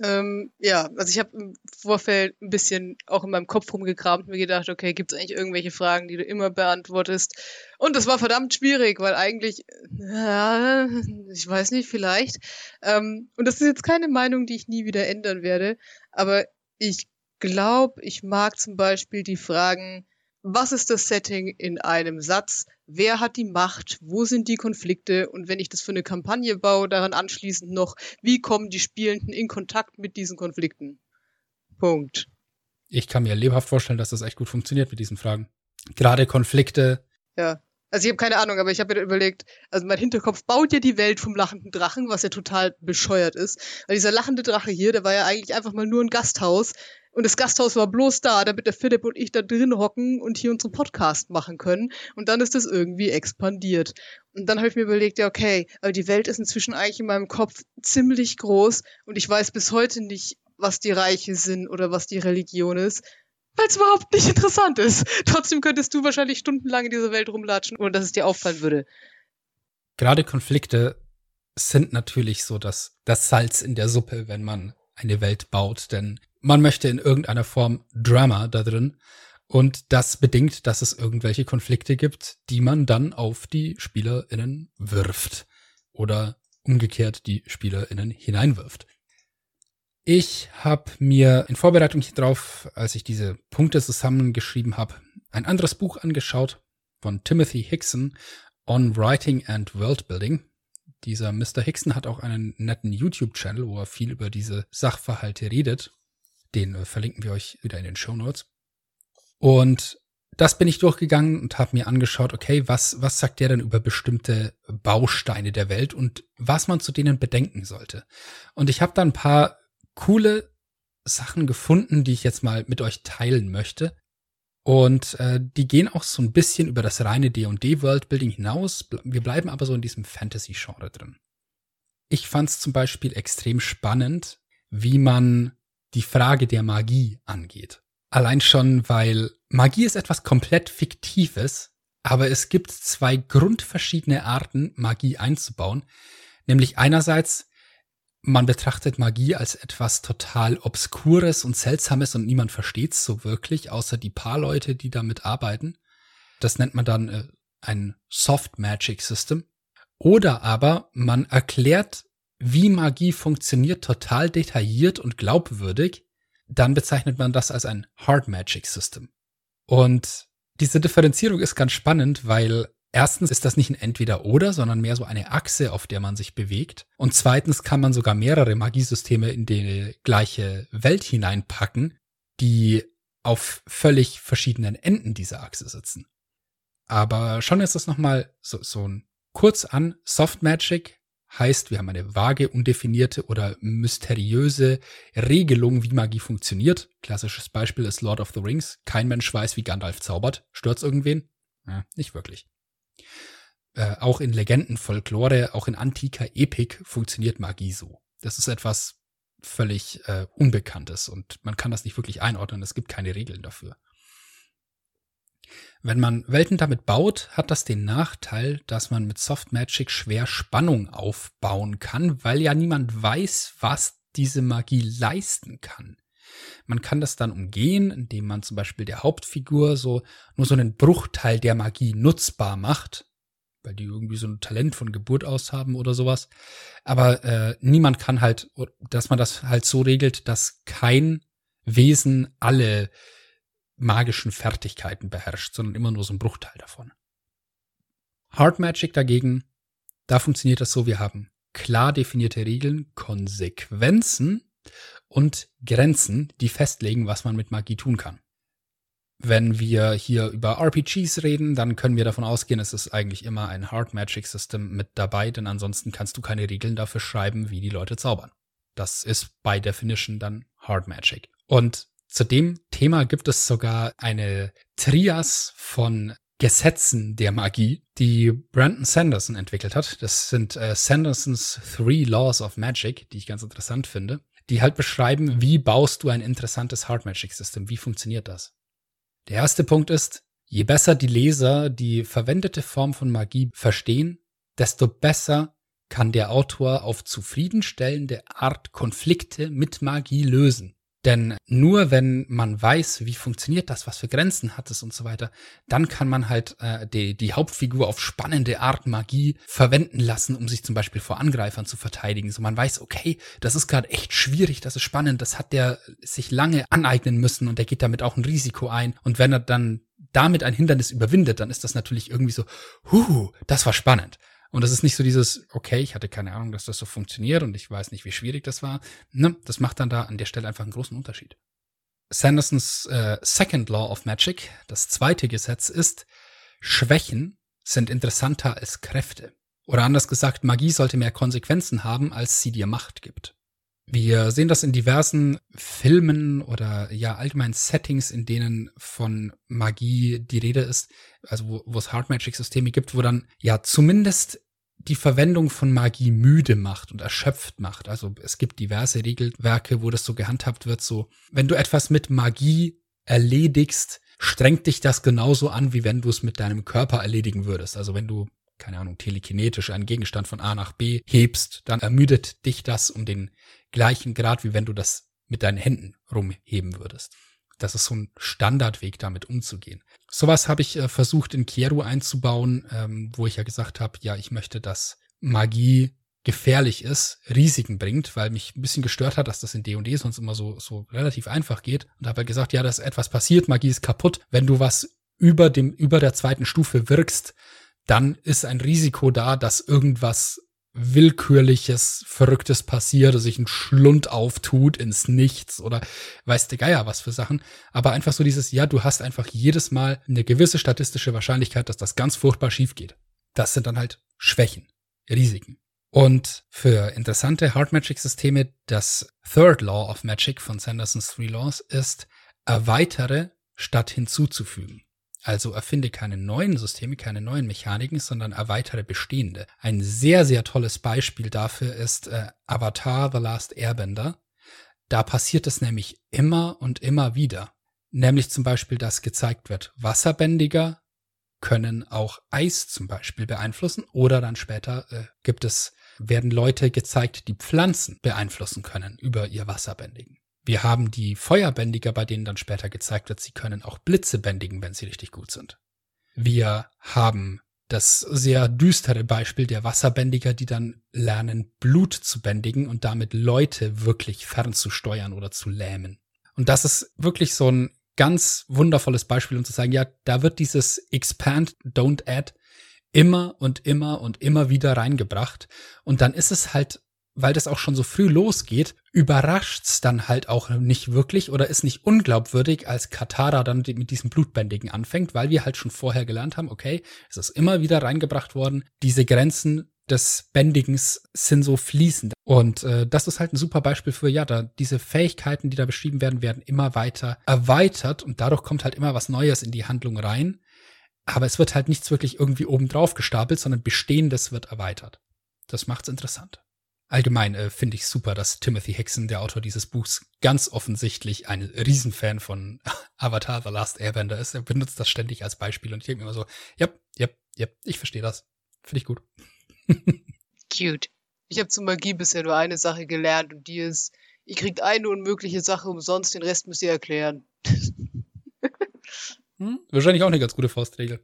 Ähm, ja, also ich habe im Vorfeld ein bisschen auch in meinem Kopf rumgekramt und mir gedacht, okay, gibt es eigentlich irgendwelche Fragen, die du immer beantwortest? Und das war verdammt schwierig, weil eigentlich, ja, ich weiß nicht, vielleicht. Ähm, und das ist jetzt keine Meinung, die ich nie wieder ändern werde, aber ich glaube, ich mag zum Beispiel die Fragen, was ist das Setting in einem Satz? Wer hat die Macht? Wo sind die Konflikte? Und wenn ich das für eine Kampagne baue, daran anschließend noch, wie kommen die Spielenden in Kontakt mit diesen Konflikten? Punkt. Ich kann mir lebhaft vorstellen, dass das echt gut funktioniert mit diesen Fragen. Gerade Konflikte. Ja. Also ich habe keine Ahnung, aber ich habe mir überlegt, also mein Hinterkopf baut ja die Welt vom lachenden Drachen, was ja total bescheuert ist. Weil dieser lachende Drache hier, der war ja eigentlich einfach mal nur ein Gasthaus, und das Gasthaus war bloß da, damit der Philipp und ich da drin hocken und hier unseren Podcast machen können. Und dann ist das irgendwie expandiert. Und dann habe ich mir überlegt, ja, okay, aber die Welt ist inzwischen eigentlich in meinem Kopf ziemlich groß und ich weiß bis heute nicht, was die Reiche sind oder was die Religion ist, weil es überhaupt nicht interessant ist. Trotzdem könntest du wahrscheinlich stundenlang in dieser Welt rumlatschen, ohne dass es dir auffallen würde. Gerade Konflikte sind natürlich so das, das Salz in der Suppe, wenn man eine Welt baut, denn man möchte in irgendeiner Form Drama da drin. Und das bedingt, dass es irgendwelche Konflikte gibt, die man dann auf die SpielerInnen wirft. Oder umgekehrt die SpielerInnen hineinwirft. Ich habe mir in Vorbereitung hier drauf, als ich diese Punkte zusammengeschrieben habe, ein anderes Buch angeschaut von Timothy Hickson On Writing and World Building. Dieser Mr. Hickson hat auch einen netten YouTube-Channel, wo er viel über diese Sachverhalte redet. Den äh, verlinken wir euch wieder in den Show Notes. Und das bin ich durchgegangen und habe mir angeschaut, okay, was, was sagt der denn über bestimmte Bausteine der Welt und was man zu denen bedenken sollte. Und ich habe da ein paar coole Sachen gefunden, die ich jetzt mal mit euch teilen möchte. Und äh, die gehen auch so ein bisschen über das reine D&D Worldbuilding hinaus. Wir bleiben aber so in diesem Fantasy-Genre drin. Ich fand es zum Beispiel extrem spannend, wie man die Frage der Magie angeht. Allein schon, weil Magie ist etwas komplett Fiktives, aber es gibt zwei grundverschiedene Arten, Magie einzubauen. Nämlich einerseits, man betrachtet Magie als etwas total Obskures und Seltsames und niemand versteht's so wirklich, außer die paar Leute, die damit arbeiten. Das nennt man dann äh, ein Soft Magic System. Oder aber man erklärt wie Magie funktioniert, total detailliert und glaubwürdig, dann bezeichnet man das als ein Hard Magic System. Und diese Differenzierung ist ganz spannend, weil erstens ist das nicht ein Entweder-Oder, sondern mehr so eine Achse, auf der man sich bewegt. Und zweitens kann man sogar mehrere Magiesysteme in die gleiche Welt hineinpacken, die auf völlig verschiedenen Enden dieser Achse sitzen. Aber schauen wir uns das nochmal so, so kurz an. Soft Magic heißt, wir haben eine vage, undefinierte oder mysteriöse Regelung, wie Magie funktioniert. Klassisches Beispiel ist Lord of the Rings. Kein Mensch weiß, wie Gandalf zaubert. Stört's irgendwen? Ja, nicht wirklich. Äh, auch in Legenden, Folklore, auch in antiker Epik funktioniert Magie so. Das ist etwas völlig äh, Unbekanntes und man kann das nicht wirklich einordnen. Es gibt keine Regeln dafür. Wenn man Welten damit baut, hat das den Nachteil, dass man mit Soft Magic schwer Spannung aufbauen kann, weil ja niemand weiß, was diese Magie leisten kann. Man kann das dann umgehen, indem man zum Beispiel der Hauptfigur so nur so einen Bruchteil der Magie nutzbar macht, weil die irgendwie so ein Talent von Geburt aus haben oder sowas. Aber äh, niemand kann halt, dass man das halt so regelt, dass kein Wesen alle magischen Fertigkeiten beherrscht, sondern immer nur so ein Bruchteil davon. Hard Magic dagegen, da funktioniert das so, wir haben klar definierte Regeln, Konsequenzen und Grenzen, die festlegen, was man mit Magie tun kann. Wenn wir hier über RPGs reden, dann können wir davon ausgehen, es ist eigentlich immer ein Hard Magic System mit dabei, denn ansonsten kannst du keine Regeln dafür schreiben, wie die Leute zaubern. Das ist by definition dann Hard Magic. Und zu dem Thema gibt es sogar eine Trias von Gesetzen der Magie, die Brandon Sanderson entwickelt hat. Das sind äh, Sandersons Three Laws of Magic, die ich ganz interessant finde, die halt beschreiben, wie baust du ein interessantes Hard Magic System, wie funktioniert das. Der erste Punkt ist, je besser die Leser die verwendete Form von Magie verstehen, desto besser kann der Autor auf zufriedenstellende Art Konflikte mit Magie lösen. Denn nur wenn man weiß, wie funktioniert das, was für Grenzen hat es und so weiter, dann kann man halt äh, die, die Hauptfigur auf spannende Art Magie verwenden lassen, um sich zum Beispiel vor Angreifern zu verteidigen. So man weiß, okay, das ist gerade echt schwierig, das ist spannend, das hat der sich lange aneignen müssen und der geht damit auch ein Risiko ein. Und wenn er dann damit ein Hindernis überwindet, dann ist das natürlich irgendwie so, huh, das war spannend. Und das ist nicht so dieses, okay, ich hatte keine Ahnung, dass das so funktioniert und ich weiß nicht, wie schwierig das war. Ne, das macht dann da an der Stelle einfach einen großen Unterschied. Sandersons äh, Second Law of Magic, das zweite Gesetz ist, Schwächen sind interessanter als Kräfte. Oder anders gesagt, Magie sollte mehr Konsequenzen haben, als sie dir Macht gibt. Wir sehen das in diversen Filmen oder ja allgemein Settings, in denen von Magie die Rede ist, also wo, wo es Hard Magic Systeme gibt, wo dann ja zumindest die Verwendung von Magie müde macht und erschöpft macht. Also es gibt diverse Regelwerke, wo das so gehandhabt wird, so wenn du etwas mit Magie erledigst, strengt dich das genauso an, wie wenn du es mit deinem Körper erledigen würdest. Also wenn du keine Ahnung, telekinetisch einen Gegenstand von A nach B hebst, dann ermüdet dich das um den gleichen Grad, wie wenn du das mit deinen Händen rumheben würdest. Das ist so ein Standardweg, damit umzugehen. Sowas habe ich äh, versucht in Kieru einzubauen, ähm, wo ich ja gesagt habe, ja, ich möchte, dass Magie gefährlich ist, Risiken bringt, weil mich ein bisschen gestört hat, dass das in D&D sonst immer so, so relativ einfach geht. Und habe halt gesagt, ja, dass etwas passiert, Magie ist kaputt. Wenn du was über dem, über der zweiten Stufe wirkst, dann ist ein Risiko da, dass irgendwas willkürliches, verrücktes passiert, sich ein Schlund auftut ins Nichts oder weiß der Geier was für Sachen. Aber einfach so dieses, ja, du hast einfach jedes Mal eine gewisse statistische Wahrscheinlichkeit, dass das ganz furchtbar schief geht. Das sind dann halt Schwächen, Risiken. Und für interessante Hard Magic Systeme, das Third Law of Magic von Sandersons Three Laws ist, erweitere statt hinzuzufügen. Also erfinde keine neuen Systeme, keine neuen Mechaniken, sondern erweitere bestehende. Ein sehr, sehr tolles Beispiel dafür ist äh, Avatar The Last Airbender. Da passiert es nämlich immer und immer wieder. Nämlich zum Beispiel, dass gezeigt wird, Wasserbändiger können auch Eis zum Beispiel beeinflussen oder dann später äh, gibt es, werden Leute gezeigt, die Pflanzen beeinflussen können über ihr Wasserbändigen. Wir haben die Feuerbändiger, bei denen dann später gezeigt wird, sie können auch Blitze bändigen, wenn sie richtig gut sind. Wir haben das sehr düstere Beispiel der Wasserbändiger, die dann lernen, Blut zu bändigen und damit Leute wirklich fernzusteuern oder zu lähmen. Und das ist wirklich so ein ganz wundervolles Beispiel, um zu sagen, ja, da wird dieses Expand, Don't Add immer und immer und immer wieder reingebracht. Und dann ist es halt weil das auch schon so früh losgeht, überrascht's dann halt auch nicht wirklich oder ist nicht unglaubwürdig, als Katara dann mit diesem Blutbändigen anfängt, weil wir halt schon vorher gelernt haben, okay, es ist immer wieder reingebracht worden, diese Grenzen des Bändigens sind so fließend. Und äh, das ist halt ein super Beispiel für, ja, da diese Fähigkeiten, die da beschrieben werden, werden immer weiter erweitert und dadurch kommt halt immer was Neues in die Handlung rein. Aber es wird halt nichts wirklich irgendwie oben drauf gestapelt, sondern Bestehendes wird erweitert. Das macht's interessant. Allgemein äh, finde ich super, dass Timothy Hickson, der Autor dieses Buchs, ganz offensichtlich ein Riesenfan von (laughs) Avatar The Last Airbender ist. Er benutzt das ständig als Beispiel und ich denke mir immer so, ja, ja, ja, ich verstehe das. Finde ich gut. Cute. Ich habe zur Magie bisher nur eine Sache gelernt und die ist, ihr kriegt eine unmögliche Sache umsonst, den Rest müsst ihr erklären. (laughs) hm, wahrscheinlich auch eine ganz gute Faustregel.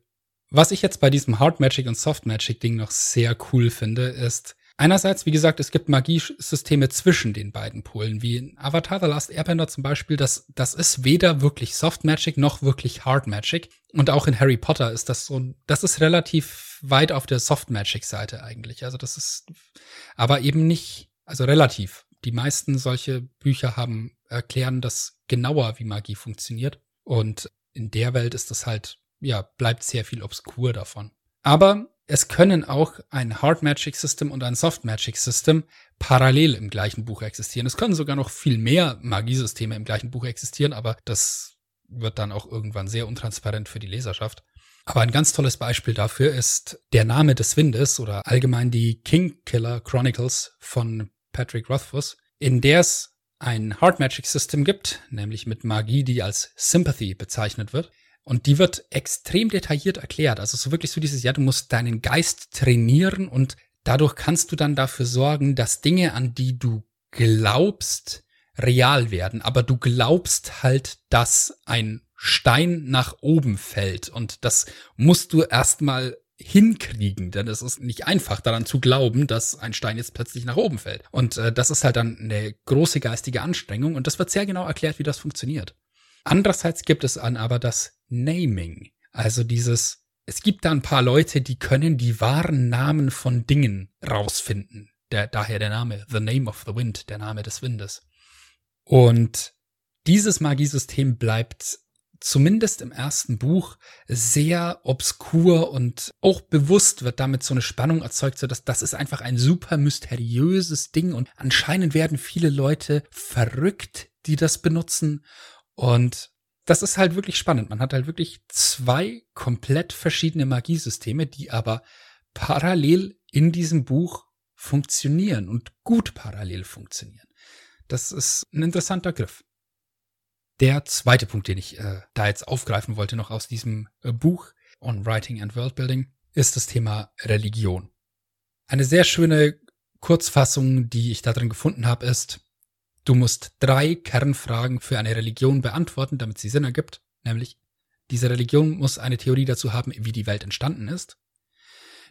Was ich jetzt bei diesem Hard Magic und Soft Magic Ding noch sehr cool finde, ist, Einerseits, wie gesagt, es gibt Magiesysteme zwischen den beiden Polen, wie in Avatar The Last Airbender zum Beispiel. Das, das ist weder wirklich Soft Magic noch wirklich Hard Magic. Und auch in Harry Potter ist das so, das ist relativ weit auf der Soft Magic Seite eigentlich. Also das ist, aber eben nicht, also relativ. Die meisten solche Bücher haben, erklären das genauer, wie Magie funktioniert. Und in der Welt ist das halt, ja, bleibt sehr viel obskur davon. Aber es können auch ein Hard Magic System und ein Soft Magic System parallel im gleichen Buch existieren. Es können sogar noch viel mehr Magiesysteme im gleichen Buch existieren, aber das wird dann auch irgendwann sehr untransparent für die Leserschaft. Aber ein ganz tolles Beispiel dafür ist der Name des Windes oder allgemein die King Killer Chronicles von Patrick Rothfuss, in der es ein Hard Magic System gibt, nämlich mit Magie, die als Sympathy bezeichnet wird. Und die wird extrem detailliert erklärt. Also so wirklich so dieses, ja, du musst deinen Geist trainieren und dadurch kannst du dann dafür sorgen, dass Dinge, an die du glaubst, real werden. Aber du glaubst halt, dass ein Stein nach oben fällt. Und das musst du erstmal hinkriegen, denn es ist nicht einfach daran zu glauben, dass ein Stein jetzt plötzlich nach oben fällt. Und äh, das ist halt dann eine große geistige Anstrengung und das wird sehr genau erklärt, wie das funktioniert. Andererseits gibt es an aber das Naming. Also dieses, es gibt da ein paar Leute, die können die wahren Namen von Dingen rausfinden. Der, daher der Name, The Name of the Wind, der Name des Windes. Und dieses Magiesystem bleibt zumindest im ersten Buch sehr obskur und auch bewusst wird damit so eine Spannung erzeugt, so dass das ist einfach ein super mysteriöses Ding und anscheinend werden viele Leute verrückt, die das benutzen und das ist halt wirklich spannend. Man hat halt wirklich zwei komplett verschiedene Magiesysteme, die aber parallel in diesem Buch funktionieren und gut parallel funktionieren. Das ist ein interessanter Griff. Der zweite Punkt, den ich äh, da jetzt aufgreifen wollte, noch aus diesem äh, Buch On Writing and Worldbuilding, ist das Thema Religion. Eine sehr schöne Kurzfassung, die ich da drin gefunden habe, ist, Du musst drei Kernfragen für eine Religion beantworten, damit sie Sinn ergibt. Nämlich, diese Religion muss eine Theorie dazu haben, wie die Welt entstanden ist.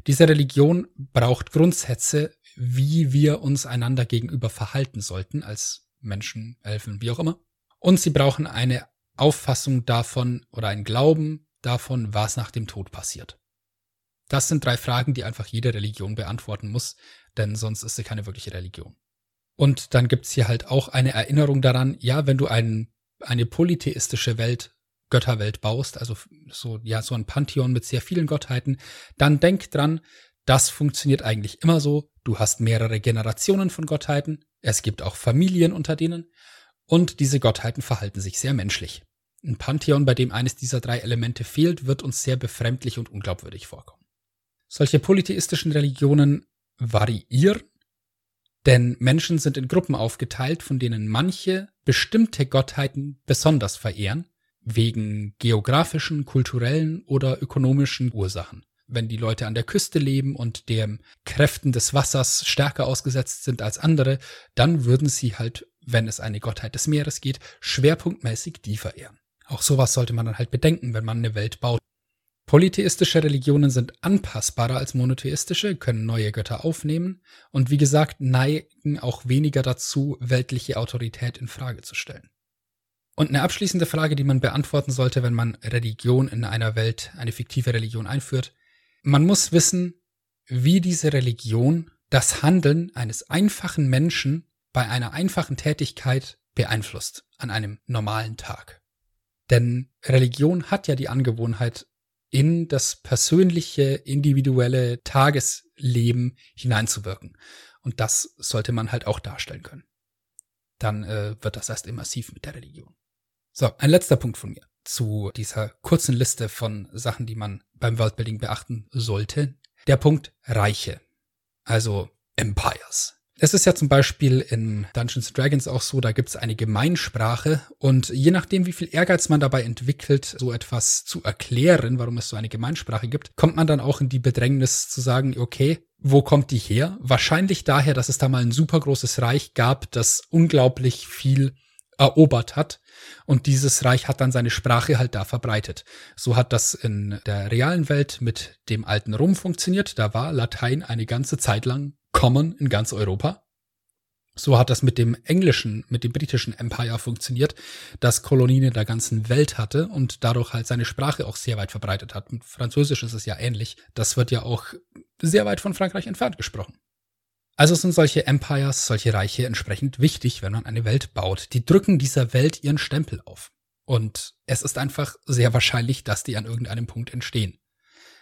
Diese Religion braucht Grundsätze, wie wir uns einander gegenüber verhalten sollten, als Menschen, Elfen, wie auch immer. Und sie brauchen eine Auffassung davon oder einen Glauben davon, was nach dem Tod passiert. Das sind drei Fragen, die einfach jede Religion beantworten muss, denn sonst ist sie keine wirkliche Religion. Und dann gibt's hier halt auch eine Erinnerung daran, ja, wenn du ein, eine polytheistische Welt, Götterwelt baust, also so, ja, so ein Pantheon mit sehr vielen Gottheiten, dann denk dran, das funktioniert eigentlich immer so. Du hast mehrere Generationen von Gottheiten. Es gibt auch Familien unter denen. Und diese Gottheiten verhalten sich sehr menschlich. Ein Pantheon, bei dem eines dieser drei Elemente fehlt, wird uns sehr befremdlich und unglaubwürdig vorkommen. Solche polytheistischen Religionen variieren denn Menschen sind in Gruppen aufgeteilt, von denen manche bestimmte Gottheiten besonders verehren, wegen geografischen, kulturellen oder ökonomischen Ursachen. Wenn die Leute an der Küste leben und den Kräften des Wassers stärker ausgesetzt sind als andere, dann würden sie halt, wenn es eine Gottheit des Meeres geht, schwerpunktmäßig die verehren. Auch sowas sollte man dann halt bedenken, wenn man eine Welt baut. Polytheistische Religionen sind anpassbarer als monotheistische, können neue Götter aufnehmen und wie gesagt neigen auch weniger dazu, weltliche Autorität in Frage zu stellen. Und eine abschließende Frage, die man beantworten sollte, wenn man Religion in einer Welt, eine fiktive Religion einführt. Man muss wissen, wie diese Religion das Handeln eines einfachen Menschen bei einer einfachen Tätigkeit beeinflusst an einem normalen Tag. Denn Religion hat ja die Angewohnheit, in das persönliche, individuelle Tagesleben hineinzuwirken. Und das sollte man halt auch darstellen können. Dann äh, wird das erst immersiv mit der Religion. So, ein letzter Punkt von mir zu dieser kurzen Liste von Sachen, die man beim Worldbuilding beachten sollte. Der Punkt Reiche. Also Empires. Es ist ja zum Beispiel in Dungeons Dragons auch so, da gibt es eine Gemeinsprache und je nachdem, wie viel Ehrgeiz man dabei entwickelt, so etwas zu erklären, warum es so eine Gemeinsprache gibt, kommt man dann auch in die Bedrängnis zu sagen, okay, wo kommt die her? Wahrscheinlich daher, dass es da mal ein super großes Reich gab, das unglaublich viel erobert hat. Und dieses Reich hat dann seine Sprache halt da verbreitet. So hat das in der realen Welt mit dem alten Rom funktioniert. Da war Latein eine ganze Zeit lang common in ganz Europa. So hat das mit dem englischen, mit dem britischen Empire funktioniert, das Kolonien in der ganzen Welt hatte und dadurch halt seine Sprache auch sehr weit verbreitet hat. Mit Französisch ist es ja ähnlich. Das wird ja auch sehr weit von Frankreich entfernt gesprochen. Also sind solche Empires, solche Reiche entsprechend wichtig, wenn man eine Welt baut. Die drücken dieser Welt ihren Stempel auf. Und es ist einfach sehr wahrscheinlich, dass die an irgendeinem Punkt entstehen.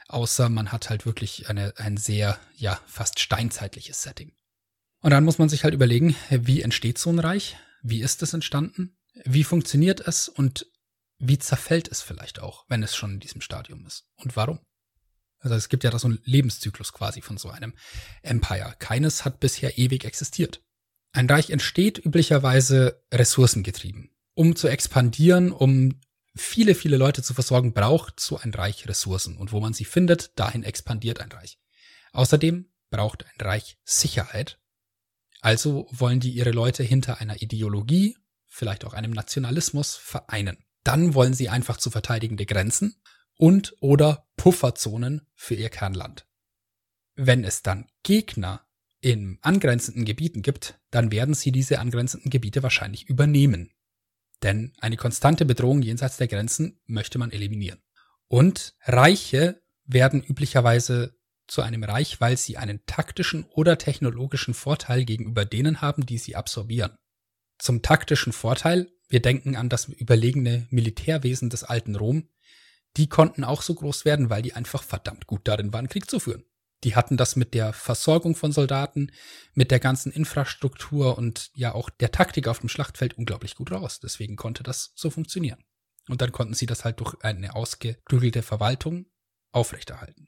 Außer man hat halt wirklich eine, ein sehr, ja, fast steinzeitliches Setting. Und dann muss man sich halt überlegen, wie entsteht so ein Reich? Wie ist es entstanden? Wie funktioniert es? Und wie zerfällt es vielleicht auch, wenn es schon in diesem Stadium ist? Und warum? Also es gibt ja da so einen Lebenszyklus quasi von so einem Empire. Keines hat bisher ewig existiert. Ein Reich entsteht üblicherweise ressourcengetrieben. Um zu expandieren, um viele, viele Leute zu versorgen, braucht so ein Reich Ressourcen. Und wo man sie findet, dahin expandiert ein Reich. Außerdem braucht ein Reich Sicherheit. Also wollen die ihre Leute hinter einer Ideologie, vielleicht auch einem Nationalismus vereinen. Dann wollen sie einfach zu verteidigende Grenzen und oder Pufferzonen für ihr Kernland. Wenn es dann Gegner in angrenzenden Gebieten gibt, dann werden sie diese angrenzenden Gebiete wahrscheinlich übernehmen. Denn eine konstante Bedrohung jenseits der Grenzen möchte man eliminieren. Und Reiche werden üblicherweise zu einem Reich, weil sie einen taktischen oder technologischen Vorteil gegenüber denen haben, die sie absorbieren. Zum taktischen Vorteil, wir denken an das überlegene Militärwesen des alten Rom, die konnten auch so groß werden, weil die einfach verdammt gut darin waren, Krieg zu führen. Die hatten das mit der Versorgung von Soldaten, mit der ganzen Infrastruktur und ja auch der Taktik auf dem Schlachtfeld unglaublich gut raus. Deswegen konnte das so funktionieren. Und dann konnten sie das halt durch eine ausgeklügelte Verwaltung aufrechterhalten.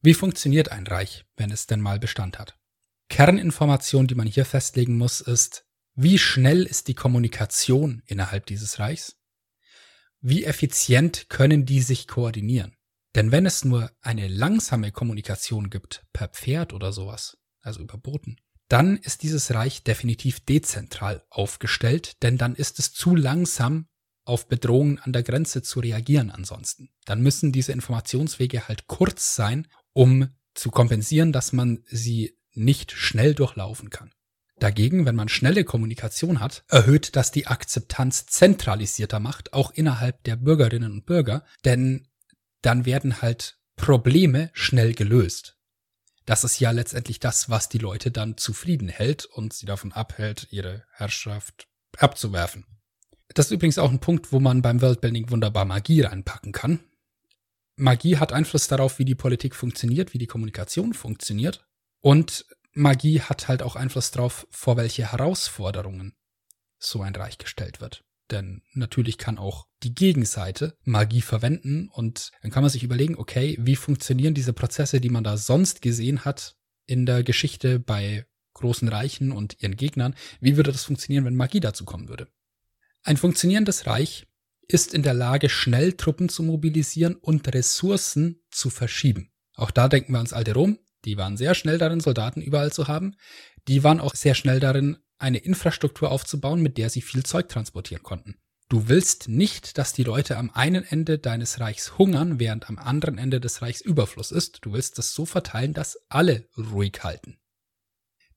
Wie funktioniert ein Reich, wenn es denn mal Bestand hat? Kerninformation, die man hier festlegen muss, ist, wie schnell ist die Kommunikation innerhalb dieses Reichs? Wie effizient können die sich koordinieren? Denn wenn es nur eine langsame Kommunikation gibt, per Pferd oder sowas, also über Boten, dann ist dieses Reich definitiv dezentral aufgestellt, denn dann ist es zu langsam, auf Bedrohungen an der Grenze zu reagieren ansonsten. Dann müssen diese Informationswege halt kurz sein, um zu kompensieren, dass man sie nicht schnell durchlaufen kann. Dagegen, wenn man schnelle Kommunikation hat, erhöht das die Akzeptanz zentralisierter Macht, auch innerhalb der Bürgerinnen und Bürger, denn dann werden halt Probleme schnell gelöst. Das ist ja letztendlich das, was die Leute dann zufrieden hält und sie davon abhält, ihre Herrschaft abzuwerfen. Das ist übrigens auch ein Punkt, wo man beim Worldbuilding wunderbar Magie reinpacken kann. Magie hat Einfluss darauf, wie die Politik funktioniert, wie die Kommunikation funktioniert. Und Magie hat halt auch Einfluss darauf, vor welche Herausforderungen so ein Reich gestellt wird. Denn natürlich kann auch die Gegenseite Magie verwenden und dann kann man sich überlegen, okay, wie funktionieren diese Prozesse, die man da sonst gesehen hat in der Geschichte bei großen Reichen und ihren Gegnern, wie würde das funktionieren, wenn Magie dazu kommen würde? Ein funktionierendes Reich ist in der Lage, schnell Truppen zu mobilisieren und Ressourcen zu verschieben. Auch da denken wir ans alte Rom. Die waren sehr schnell darin, Soldaten überall zu haben. Die waren auch sehr schnell darin, eine Infrastruktur aufzubauen, mit der sie viel Zeug transportieren konnten. Du willst nicht, dass die Leute am einen Ende deines Reichs hungern, während am anderen Ende des Reichs Überfluss ist. Du willst das so verteilen, dass alle ruhig halten.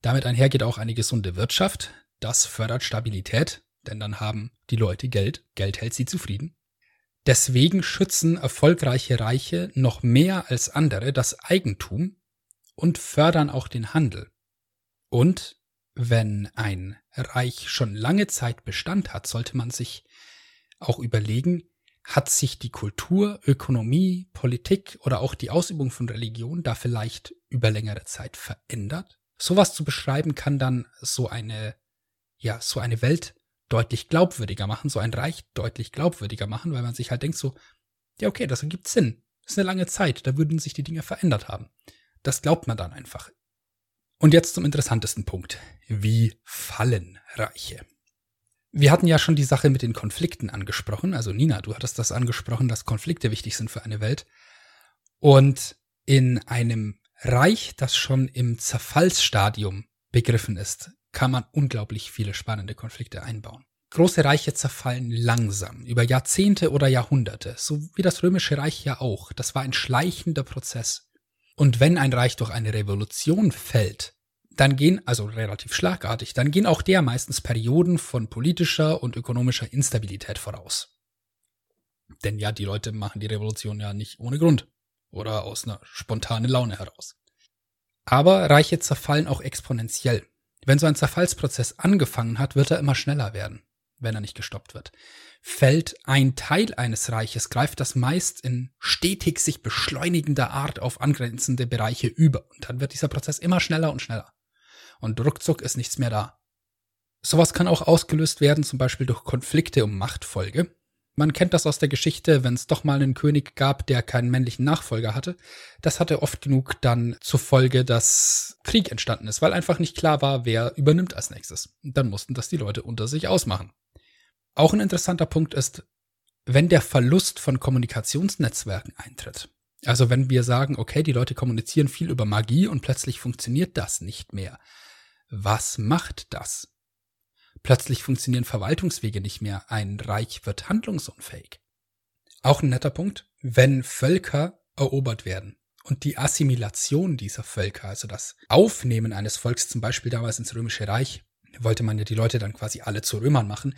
Damit einhergeht auch eine gesunde Wirtschaft. Das fördert Stabilität, denn dann haben die Leute Geld. Geld hält sie zufrieden. Deswegen schützen erfolgreiche Reiche noch mehr als andere das Eigentum und fördern auch den Handel. Und wenn ein Reich schon lange Zeit Bestand hat, sollte man sich auch überlegen, hat sich die Kultur, Ökonomie, Politik oder auch die Ausübung von Religion da vielleicht über längere Zeit verändert? Sowas zu beschreiben kann dann so eine, ja, so eine Welt deutlich glaubwürdiger machen, so ein Reich deutlich glaubwürdiger machen, weil man sich halt denkt so, ja, okay, das ergibt Sinn. Das ist eine lange Zeit, da würden sich die Dinge verändert haben. Das glaubt man dann einfach. Und jetzt zum interessantesten Punkt. Wie fallen Reiche? Wir hatten ja schon die Sache mit den Konflikten angesprochen. Also Nina, du hattest das angesprochen, dass Konflikte wichtig sind für eine Welt. Und in einem Reich, das schon im Zerfallsstadium begriffen ist, kann man unglaublich viele spannende Konflikte einbauen. Große Reiche zerfallen langsam, über Jahrzehnte oder Jahrhunderte, so wie das römische Reich ja auch. Das war ein schleichender Prozess. Und wenn ein Reich durch eine Revolution fällt, dann gehen, also relativ schlagartig, dann gehen auch der meistens Perioden von politischer und ökonomischer Instabilität voraus. Denn ja, die Leute machen die Revolution ja nicht ohne Grund oder aus einer spontanen Laune heraus. Aber Reiche zerfallen auch exponentiell. Wenn so ein Zerfallsprozess angefangen hat, wird er immer schneller werden, wenn er nicht gestoppt wird. Fällt ein Teil eines Reiches, greift das meist in stetig sich beschleunigender Art auf angrenzende Bereiche über. Und dann wird dieser Prozess immer schneller und schneller. Und ruckzuck ist nichts mehr da. Sowas kann auch ausgelöst werden, zum Beispiel durch Konflikte um Machtfolge. Man kennt das aus der Geschichte, wenn es doch mal einen König gab, der keinen männlichen Nachfolger hatte. Das hatte oft genug dann zur Folge, dass Krieg entstanden ist, weil einfach nicht klar war, wer übernimmt als nächstes. Und dann mussten das die Leute unter sich ausmachen. Auch ein interessanter Punkt ist, wenn der Verlust von Kommunikationsnetzwerken eintritt. Also wenn wir sagen, okay, die Leute kommunizieren viel über Magie und plötzlich funktioniert das nicht mehr. Was macht das? Plötzlich funktionieren Verwaltungswege nicht mehr. Ein Reich wird handlungsunfähig. Auch ein netter Punkt, wenn Völker erobert werden und die Assimilation dieser Völker, also das Aufnehmen eines Volks zum Beispiel damals ins Römische Reich, wollte man ja die Leute dann quasi alle zu Römern machen.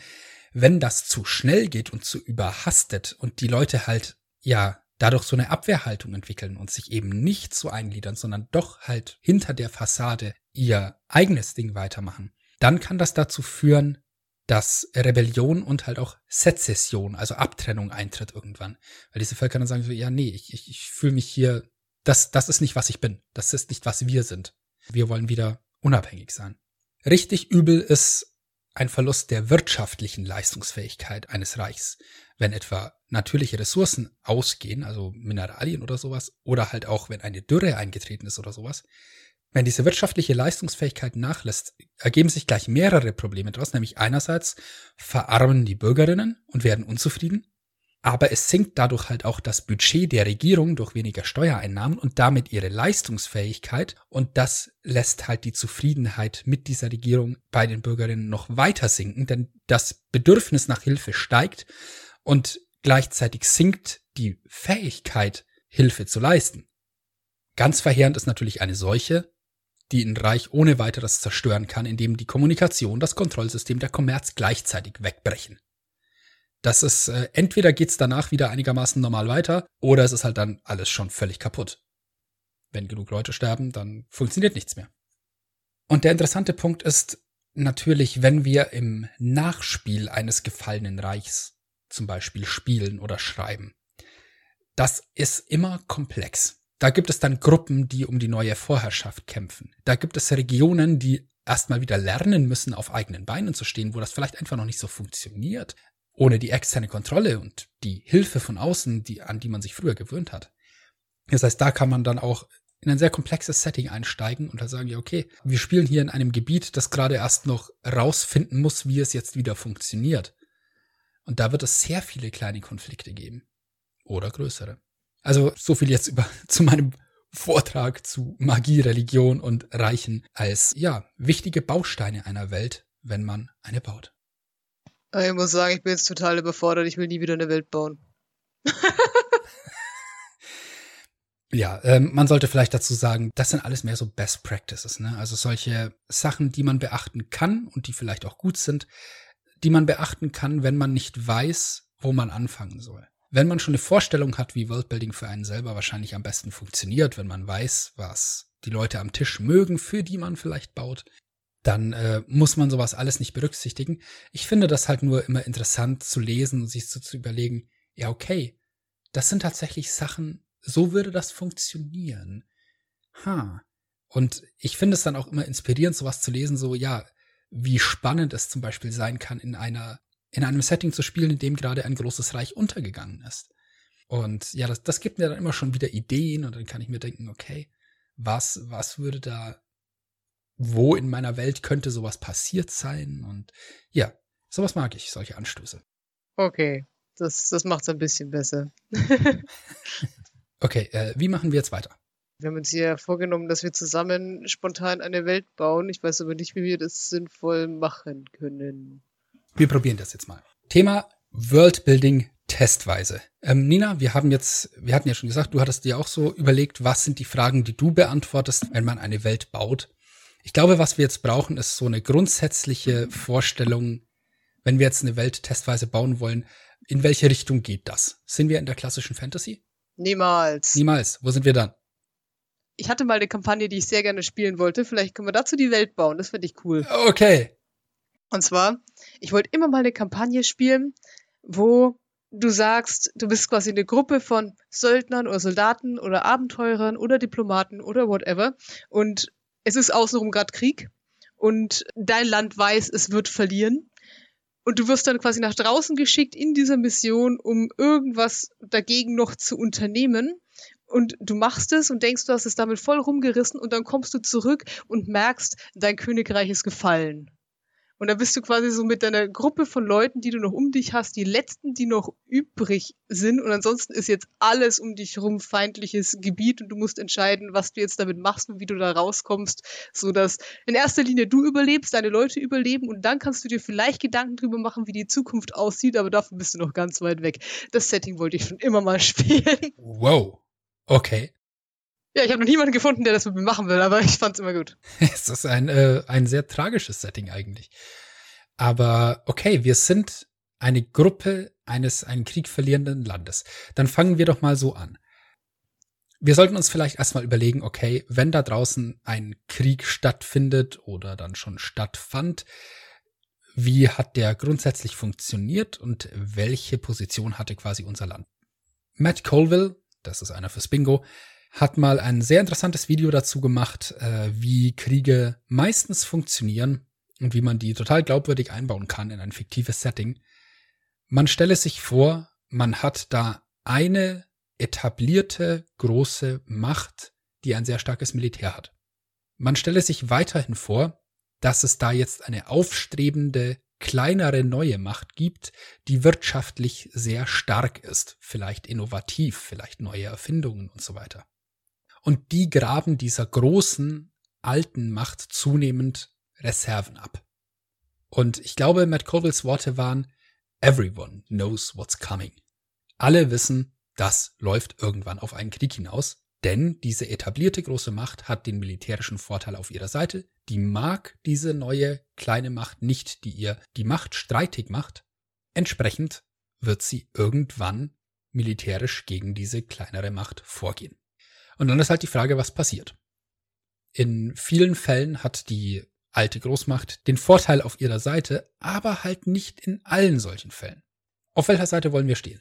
Wenn das zu schnell geht und zu überhastet und die Leute halt, ja, dadurch so eine Abwehrhaltung entwickeln und sich eben nicht so eingliedern, sondern doch halt hinter der Fassade ihr eigenes Ding weitermachen, dann kann das dazu führen, dass Rebellion und halt auch Sezession, also Abtrennung eintritt irgendwann. Weil diese Völker dann sagen so, ja, nee, ich, ich, ich fühle mich hier, das, das ist nicht, was ich bin. Das ist nicht, was wir sind. Wir wollen wieder unabhängig sein. Richtig übel ist ein Verlust der wirtschaftlichen Leistungsfähigkeit eines Reichs. Wenn etwa natürliche Ressourcen ausgehen, also Mineralien oder sowas, oder halt auch, wenn eine Dürre eingetreten ist oder sowas, wenn diese wirtschaftliche Leistungsfähigkeit nachlässt, ergeben sich gleich mehrere Probleme daraus, nämlich einerseits verarmen die Bürgerinnen und werden unzufrieden, aber es sinkt dadurch halt auch das Budget der Regierung durch weniger Steuereinnahmen und damit ihre Leistungsfähigkeit und das lässt halt die Zufriedenheit mit dieser Regierung bei den Bürgerinnen noch weiter sinken, denn das Bedürfnis nach Hilfe steigt und gleichzeitig sinkt die Fähigkeit, Hilfe zu leisten. Ganz verheerend ist natürlich eine Seuche, die ein Reich ohne weiteres zerstören kann, indem die Kommunikation, das Kontrollsystem, der Kommerz gleichzeitig wegbrechen. Das ist, äh, entweder geht's danach wieder einigermaßen normal weiter, oder es ist halt dann alles schon völlig kaputt. Wenn genug Leute sterben, dann funktioniert nichts mehr. Und der interessante Punkt ist natürlich, wenn wir im Nachspiel eines gefallenen Reichs zum Beispiel spielen oder schreiben. Das ist immer komplex. Da gibt es dann Gruppen, die um die neue Vorherrschaft kämpfen. Da gibt es Regionen, die erstmal wieder lernen müssen, auf eigenen Beinen zu stehen, wo das vielleicht einfach noch nicht so funktioniert, ohne die externe Kontrolle und die Hilfe von außen, die, an die man sich früher gewöhnt hat. Das heißt, da kann man dann auch in ein sehr komplexes Setting einsteigen und dann sagen, ja, okay, wir spielen hier in einem Gebiet, das gerade erst noch rausfinden muss, wie es jetzt wieder funktioniert. Und da wird es sehr viele kleine Konflikte geben. Oder größere. Also so viel jetzt über (laughs) zu meinem Vortrag zu Magie, Religion und Reichen als ja wichtige Bausteine einer Welt, wenn man eine baut. Ich muss sagen, ich bin jetzt total überfordert. Ich will nie wieder eine Welt bauen. (laughs) ja, ähm, man sollte vielleicht dazu sagen, das sind alles mehr so Best Practices, ne? Also solche Sachen, die man beachten kann und die vielleicht auch gut sind, die man beachten kann, wenn man nicht weiß, wo man anfangen soll wenn man schon eine Vorstellung hat, wie Worldbuilding für einen selber wahrscheinlich am besten funktioniert, wenn man weiß, was die Leute am Tisch mögen, für die man vielleicht baut, dann äh, muss man sowas alles nicht berücksichtigen. Ich finde das halt nur immer interessant zu lesen und sich so zu überlegen, ja, okay, das sind tatsächlich Sachen, so würde das funktionieren. Ha. Und ich finde es dann auch immer inspirierend, sowas zu lesen, so, ja, wie spannend es zum Beispiel sein kann, in einer in einem Setting zu spielen, in dem gerade ein großes Reich untergegangen ist. Und ja, das, das gibt mir dann immer schon wieder Ideen und dann kann ich mir denken, okay, was, was würde da, wo in meiner Welt könnte sowas passiert sein? Und ja, sowas mag ich, solche Anstöße. Okay, das, das macht es ein bisschen besser. (laughs) okay, äh, wie machen wir jetzt weiter? Wir haben uns hier vorgenommen, dass wir zusammen spontan eine Welt bauen. Ich weiß aber nicht, wie wir das sinnvoll machen können. Wir probieren das jetzt mal. Thema Worldbuilding testweise. Ähm, Nina, wir haben jetzt, wir hatten ja schon gesagt, du hattest dir auch so überlegt, was sind die Fragen, die du beantwortest, wenn man eine Welt baut. Ich glaube, was wir jetzt brauchen, ist so eine grundsätzliche Vorstellung, wenn wir jetzt eine Welt testweise bauen wollen, in welche Richtung geht das? Sind wir in der klassischen Fantasy? Niemals. Niemals. Wo sind wir dann? Ich hatte mal eine Kampagne, die ich sehr gerne spielen wollte. Vielleicht können wir dazu die Welt bauen. Das fände ich cool. Okay. Und zwar, ich wollte immer mal eine Kampagne spielen, wo du sagst, du bist quasi eine Gruppe von Söldnern oder Soldaten oder Abenteurern oder Diplomaten oder whatever. Und es ist außenrum gerade Krieg. Und dein Land weiß, es wird verlieren. Und du wirst dann quasi nach draußen geschickt in dieser Mission, um irgendwas dagegen noch zu unternehmen. Und du machst es und denkst, du hast es damit voll rumgerissen und dann kommst du zurück und merkst, dein Königreich ist gefallen. Und da bist du quasi so mit deiner Gruppe von Leuten, die du noch um dich hast, die letzten, die noch übrig sind. Und ansonsten ist jetzt alles um dich herum feindliches Gebiet und du musst entscheiden, was du jetzt damit machst und wie du da rauskommst, so dass in erster Linie du überlebst, deine Leute überleben und dann kannst du dir vielleicht Gedanken drüber machen, wie die Zukunft aussieht, aber davon bist du noch ganz weit weg. Das Setting wollte ich schon immer mal (laughs) spielen. Wow. Okay. Ja, ich habe noch niemanden gefunden, der das mit mir machen will, aber ich fand's immer gut. (laughs) es ist ein, äh, ein sehr tragisches Setting eigentlich. Aber okay, wir sind eine Gruppe eines einen Krieg verlierenden Landes. Dann fangen wir doch mal so an. Wir sollten uns vielleicht erstmal überlegen, okay, wenn da draußen ein Krieg stattfindet oder dann schon stattfand, wie hat der grundsätzlich funktioniert und welche Position hatte quasi unser Land? Matt Colville, das ist einer fürs Bingo, hat mal ein sehr interessantes Video dazu gemacht, äh, wie Kriege meistens funktionieren und wie man die total glaubwürdig einbauen kann in ein fiktives Setting. Man stelle sich vor, man hat da eine etablierte große Macht, die ein sehr starkes Militär hat. Man stelle sich weiterhin vor, dass es da jetzt eine aufstrebende, kleinere neue Macht gibt, die wirtschaftlich sehr stark ist, vielleicht innovativ, vielleicht neue Erfindungen und so weiter. Und die graben dieser großen, alten Macht zunehmend Reserven ab. Und ich glaube, Matt Colvilles Worte waren, everyone knows what's coming. Alle wissen, das läuft irgendwann auf einen Krieg hinaus, denn diese etablierte große Macht hat den militärischen Vorteil auf ihrer Seite, die mag diese neue kleine Macht nicht, die ihr die Macht streitig macht, entsprechend wird sie irgendwann militärisch gegen diese kleinere Macht vorgehen. Und dann ist halt die Frage, was passiert. In vielen Fällen hat die alte Großmacht den Vorteil auf ihrer Seite, aber halt nicht in allen solchen Fällen. Auf welcher Seite wollen wir stehen?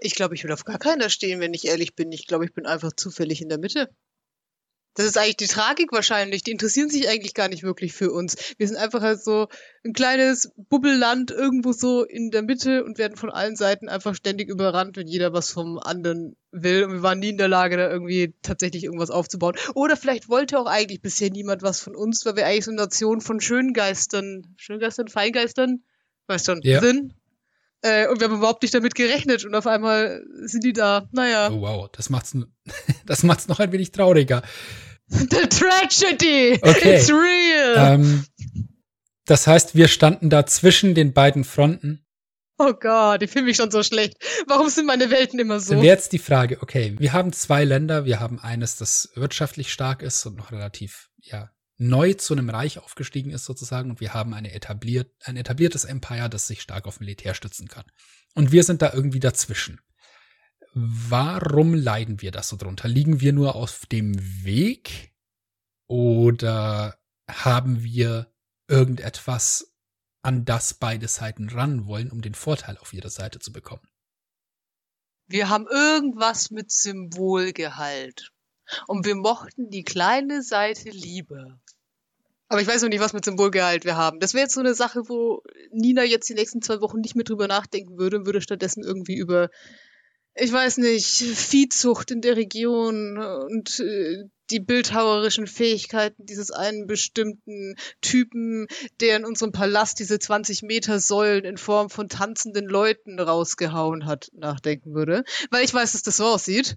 Ich glaube, ich will auf gar keiner stehen, wenn ich ehrlich bin. Ich glaube, ich bin einfach zufällig in der Mitte. Das ist eigentlich die Tragik wahrscheinlich. Die interessieren sich eigentlich gar nicht wirklich für uns. Wir sind einfach halt so ein kleines Bubbelland irgendwo so in der Mitte und werden von allen Seiten einfach ständig überrannt, wenn jeder was vom anderen will. Und wir waren nie in der Lage, da irgendwie tatsächlich irgendwas aufzubauen. Oder vielleicht wollte auch eigentlich bisher niemand was von uns, weil wir eigentlich so eine Nation von Schöngeistern, Schöngeistern, Feingeistern, weißt schon, ja. sind. Äh, und wir haben überhaupt nicht damit gerechnet und auf einmal sind die da. Naja. Oh wow, das macht's, (laughs) das macht's noch ein wenig trauriger. (laughs) The tragedy! Okay. It's real! Ähm, das heißt, wir standen da zwischen den beiden Fronten. Oh Gott, ich fühle mich schon so schlecht. Warum sind meine Welten immer so? Dann wäre jetzt die Frage, okay, wir haben zwei Länder, wir haben eines, das wirtschaftlich stark ist und noch relativ, ja, neu zu einem Reich aufgestiegen ist sozusagen und wir haben eine etabliert, ein etabliertes Empire, das sich stark auf Militär stützen kann. Und wir sind da irgendwie dazwischen. Warum leiden wir das so drunter? Liegen wir nur auf dem Weg oder haben wir irgendetwas, an das beide Seiten ran wollen, um den Vorteil auf ihrer Seite zu bekommen? Wir haben irgendwas mit Symbolgehalt. Und wir mochten die kleine Seite lieber. Aber ich weiß noch nicht, was mit Symbolgehalt wir haben. Das wäre jetzt so eine Sache, wo Nina jetzt die nächsten zwei Wochen nicht mehr drüber nachdenken würde und würde stattdessen irgendwie über ich weiß nicht, Viehzucht in der Region und äh, die bildhauerischen Fähigkeiten dieses einen bestimmten Typen, der in unserem Palast diese 20 Meter Säulen in Form von tanzenden Leuten rausgehauen hat, nachdenken würde. Weil ich weiß, dass das so aussieht.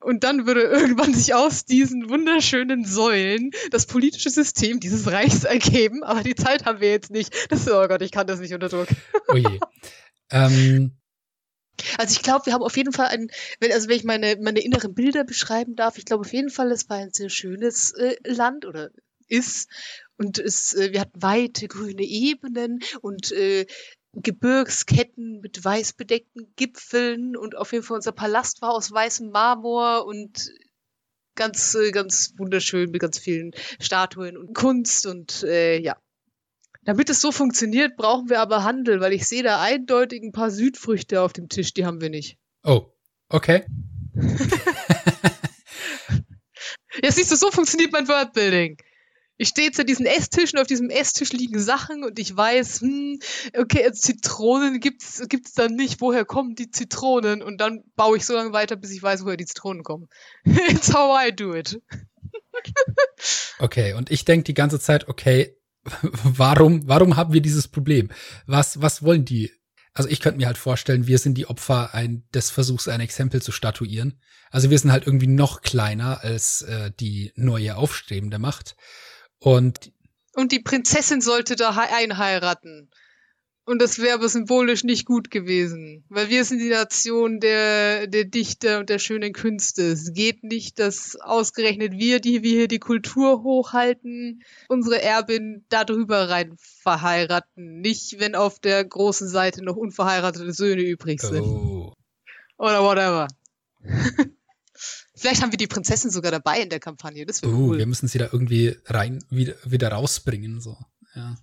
Und dann würde irgendwann sich aus diesen wunderschönen Säulen das politische System dieses Reichs ergeben. Aber die Zeit haben wir jetzt nicht. Das, oh Gott, ich kann das nicht unter Druck. Oh je. ähm, also ich glaube, wir haben auf jeden Fall ein, wenn, also wenn ich meine, meine inneren Bilder beschreiben darf, ich glaube auf jeden Fall, es war ein sehr schönes äh, Land oder ist. Und es, äh, wir hatten weite grüne Ebenen und äh, Gebirgsketten mit weiß bedeckten Gipfeln und auf jeden Fall unser Palast war aus weißem Marmor und ganz, äh, ganz wunderschön mit ganz vielen Statuen und Kunst und äh, ja. Damit es so funktioniert, brauchen wir aber Handel, weil ich sehe da eindeutig ein paar Südfrüchte auf dem Tisch, die haben wir nicht. Oh, okay. (laughs) ja, siehst du, so funktioniert mein Wordbuilding. Ich stehe jetzt an diesen Esstischen, auf diesem Esstisch liegen Sachen und ich weiß, hm, okay, Zitronen gibt's gibt's dann nicht. Woher kommen die Zitronen? Und dann baue ich so lange weiter, bis ich weiß, woher die Zitronen kommen. (laughs) It's how I do it. okay, und ich denke die ganze Zeit, okay, (laughs) warum, warum haben wir dieses Problem? Was, was wollen die? Also ich könnte mir halt vorstellen, wir sind die Opfer ein, des Versuchs, ein Exempel zu statuieren. Also wir sind halt irgendwie noch kleiner als äh, die neue aufstrebende Macht. Und und die Prinzessin sollte da einheiraten. Und das wäre aber symbolisch nicht gut gewesen, weil wir sind die Nation der, der Dichter und der schönen Künste. Es geht nicht, dass ausgerechnet wir, die wir hier die Kultur hochhalten, unsere Erbin darüber rein verheiraten. Nicht, wenn auf der großen Seite noch unverheiratete Söhne übrig sind. Oh. Oder whatever. (laughs) Vielleicht haben wir die Prinzessin sogar dabei in der Kampagne. Das wäre uh, cool. Wir müssen sie da irgendwie rein, wieder, wieder rausbringen, so. Ja.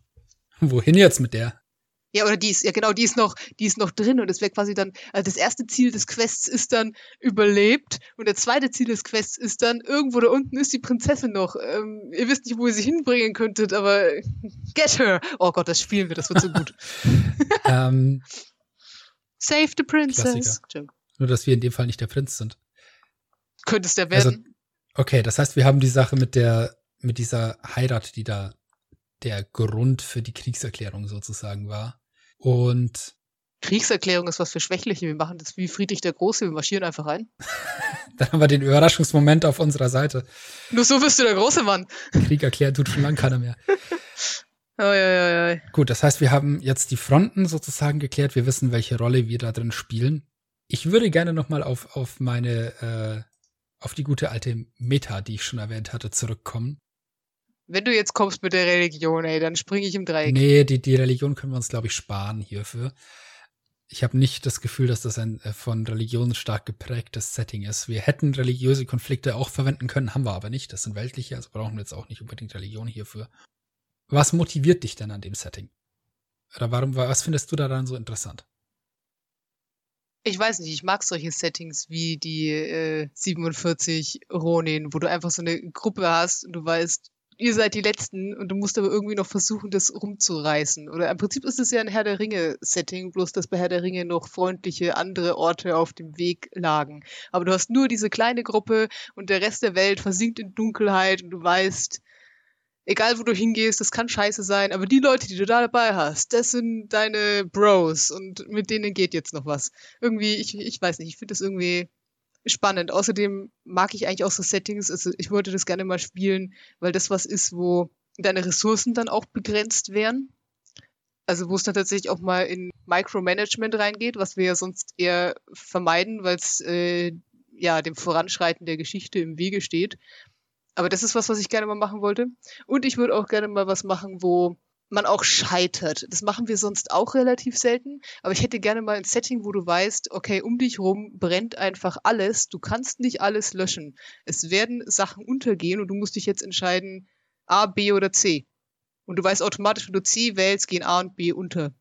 Wohin jetzt mit der? Ja, oder die ist, ja genau, die ist noch, die ist noch drin und es wäre quasi dann, also das erste Ziel des Quests ist dann überlebt und der zweite Ziel des Quests ist dann, irgendwo da unten ist die Prinzessin noch. Ähm, ihr wisst nicht, wo ihr sie hinbringen könntet, aber (laughs) get her. Oh Gott, das spielen wir, das wird so gut. (laughs) ähm, Save the Princess. Nur, dass wir in dem Fall nicht der Prinz sind. Könntest der also, werden. Also, okay, das heißt, wir haben die Sache mit der, mit dieser Heirat, die da der Grund für die Kriegserklärung sozusagen war. Und Kriegserklärung ist was für Schwächliche. Wir machen das wie Friedrich der Große, wir marschieren einfach rein. (laughs) Dann haben wir den Überraschungsmoment auf unserer Seite. Nur so bist du der große Mann. Krieg erklären tut schon lange keiner mehr. Ja, ja, ja. Gut, das heißt, wir haben jetzt die Fronten sozusagen geklärt. Wir wissen, welche Rolle wir da drin spielen. Ich würde gerne nochmal auf, auf meine, äh, auf die gute alte Meta, die ich schon erwähnt hatte, zurückkommen. Wenn du jetzt kommst mit der Religion, ey, dann springe ich im Dreieck. Nee, die, die Religion können wir uns, glaube ich, sparen hierfür. Ich habe nicht das Gefühl, dass das ein äh, von Religion stark geprägtes Setting ist. Wir hätten religiöse Konflikte auch verwenden können, haben wir aber nicht. Das sind weltliche, also brauchen wir jetzt auch nicht unbedingt Religion hierfür. Was motiviert dich denn an dem Setting? Oder warum, was findest du da dann so interessant? Ich weiß nicht, ich mag solche Settings wie die äh, 47 Ronin, wo du einfach so eine Gruppe hast und du weißt, ihr seid die Letzten und du musst aber irgendwie noch versuchen, das rumzureißen. Oder im Prinzip ist es ja ein Herr der Ringe-Setting, bloß dass bei Herr der Ringe noch freundliche andere Orte auf dem Weg lagen. Aber du hast nur diese kleine Gruppe und der Rest der Welt versinkt in Dunkelheit und du weißt, egal wo du hingehst, das kann scheiße sein, aber die Leute, die du da dabei hast, das sind deine Bros und mit denen geht jetzt noch was. Irgendwie, ich, ich weiß nicht, ich finde das irgendwie spannend. Außerdem mag ich eigentlich auch so Settings, also ich würde das gerne mal spielen, weil das was ist, wo deine Ressourcen dann auch begrenzt wären. Also wo es dann tatsächlich auch mal in Micromanagement reingeht, was wir ja sonst eher vermeiden, weil es äh, ja dem Voranschreiten der Geschichte im Wege steht. Aber das ist was, was ich gerne mal machen wollte. Und ich würde auch gerne mal was machen, wo man auch scheitert. Das machen wir sonst auch relativ selten. Aber ich hätte gerne mal ein Setting, wo du weißt, okay, um dich rum brennt einfach alles. Du kannst nicht alles löschen. Es werden Sachen untergehen und du musst dich jetzt entscheiden, A, B oder C. Und du weißt automatisch, wenn du C wählst, gehen A und B unter.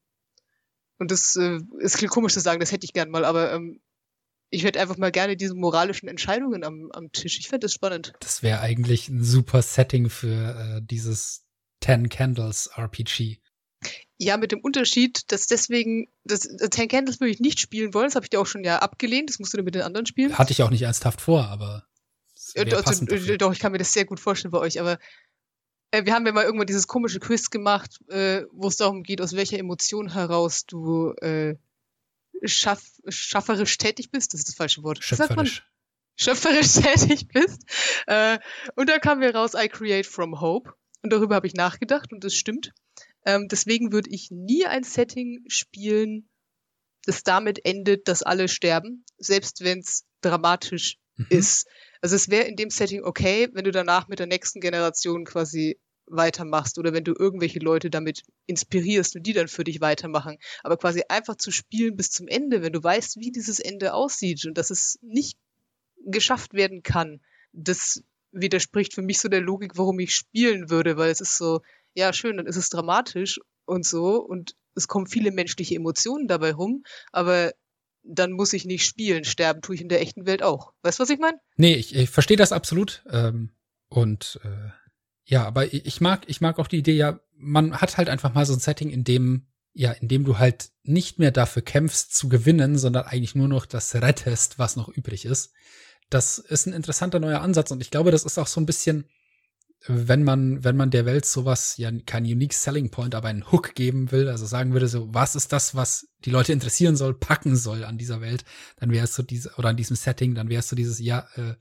Und das, äh, klingt komisch zu sagen, das hätte ich gern mal, aber ähm, ich hätte einfach mal gerne diese moralischen Entscheidungen am, am Tisch. Ich fände das spannend. Das wäre eigentlich ein super Setting für äh, dieses Ten Candles RPG. Ja, mit dem Unterschied, dass deswegen, das, Ten Candles würde ich nicht spielen wollen, das habe ich dir auch schon ja abgelehnt, das musst du dann mit den anderen spielen. Hatte ich auch nicht ernsthaft vor, aber. Also, doch, ich kann mir das sehr gut vorstellen bei euch, aber äh, wir haben ja mal irgendwann dieses komische Quiz gemacht, äh, wo es darum geht, aus welcher Emotion heraus du äh, schaff, schafferisch tätig bist. Das ist das falsche Wort. Schöpferisch. Schöpferisch (laughs) tätig bist. Äh, und da kamen wir raus, I create from hope. Und darüber habe ich nachgedacht und das stimmt. Ähm, deswegen würde ich nie ein Setting spielen, das damit endet, dass alle sterben, selbst wenn es dramatisch mhm. ist. Also es wäre in dem Setting okay, wenn du danach mit der nächsten Generation quasi weitermachst oder wenn du irgendwelche Leute damit inspirierst und die dann für dich weitermachen. Aber quasi einfach zu spielen bis zum Ende, wenn du weißt, wie dieses Ende aussieht und dass es nicht geschafft werden kann, das widerspricht für mich so der Logik, warum ich spielen würde, weil es ist so, ja, schön, dann ist es dramatisch und so und es kommen viele menschliche Emotionen dabei rum, aber dann muss ich nicht spielen. Sterben tue ich in der echten Welt auch. Weißt du, was ich meine? Nee, ich, ich verstehe das absolut. Ähm, und äh, ja, aber ich mag, ich mag auch die Idee, ja, man hat halt einfach mal so ein Setting, in dem, ja, in dem du halt nicht mehr dafür kämpfst zu gewinnen, sondern eigentlich nur noch das rettest, was noch übrig ist. Das ist ein interessanter neuer Ansatz und ich glaube, das ist auch so ein bisschen, wenn man, wenn man der Welt sowas, ja, kein Unique Selling Point, aber einen Hook geben will, also sagen würde so, was ist das, was die Leute interessieren soll, packen soll an dieser Welt, dann es so diese, oder an diesem Setting, dann es so dieses, ja, äh,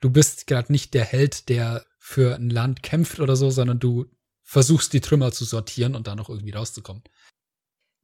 du bist gerade nicht der Held, der für ein Land kämpft oder so, sondern du versuchst die Trümmer zu sortieren und da noch irgendwie rauszukommen.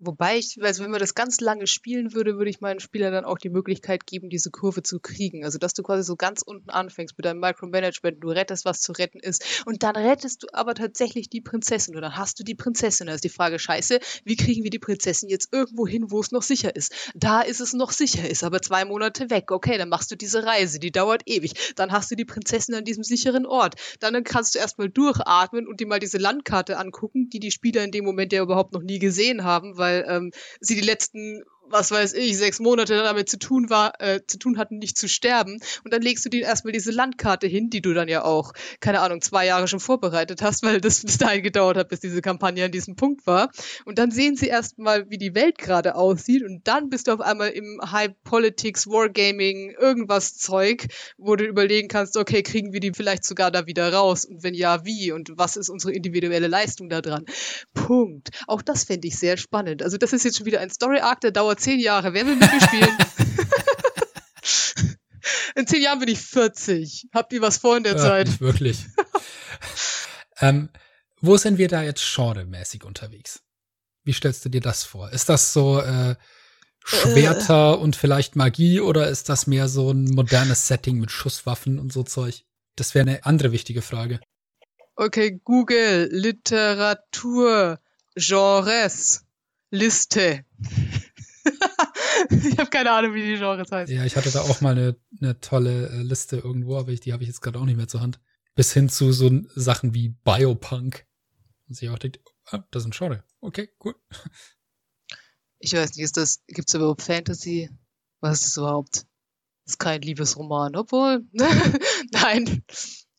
Wobei ich, also wenn man das ganz lange spielen würde, würde ich meinen Spielern dann auch die Möglichkeit geben, diese Kurve zu kriegen. Also dass du quasi so ganz unten anfängst mit deinem Micromanagement, du rettest, was zu retten ist. Und dann rettest du aber tatsächlich die Prinzessin oder dann hast du die Prinzessin. Da ist die Frage, scheiße, wie kriegen wir die Prinzessin jetzt irgendwo hin, wo es noch sicher ist? Da ist es noch sicher, ist aber zwei Monate weg. Okay, dann machst du diese Reise, die dauert ewig. Dann hast du die Prinzessin an diesem sicheren Ort. Dann kannst du erstmal durchatmen und dir mal diese Landkarte angucken, die die Spieler in dem Moment ja überhaupt noch nie gesehen haben, weil weil ähm, sie die letzten was weiß ich, sechs Monate damit zu tun war, äh, zu tun hatten, nicht zu sterben. Und dann legst du dir erstmal diese Landkarte hin, die du dann ja auch, keine Ahnung, zwei Jahre schon vorbereitet hast, weil das bis dahin gedauert hat, bis diese Kampagne an diesem Punkt war. Und dann sehen sie erstmal, wie die Welt gerade aussieht. Und dann bist du auf einmal im High Politics, Wargaming, irgendwas Zeug, wo du überlegen kannst, okay, kriegen wir die vielleicht sogar da wieder raus? Und wenn ja, wie? Und was ist unsere individuelle Leistung da dran? Punkt. Auch das fände ich sehr spannend. Also das ist jetzt schon wieder ein Story-Arc, der dauert zehn Jahre. Wer will mit mir spielen? (laughs) in zehn Jahren bin ich 40. Habt ihr was vor in der ja, Zeit? Nicht wirklich. (laughs) ähm, wo sind wir da jetzt genremäßig unterwegs? Wie stellst du dir das vor? Ist das so äh, Schwerter äh. und vielleicht Magie oder ist das mehr so ein modernes Setting mit Schusswaffen und so Zeug? Das wäre eine andere wichtige Frage. Okay, Google, Literatur, Genres, Liste. Ich habe keine Ahnung, wie die Genres heißen. Ja, ich hatte da auch mal eine, eine tolle äh, Liste irgendwo, aber ich, die habe ich jetzt gerade auch nicht mehr zur Hand. Bis hin zu so Sachen wie Biopunk. Und sich auch denkt, ah, das ist ein Genre. Okay, cool. Ich weiß nicht, ist das, gibt's überhaupt Fantasy? Was ist das überhaupt? Das ist kein Liebesroman, obwohl, (laughs) nein.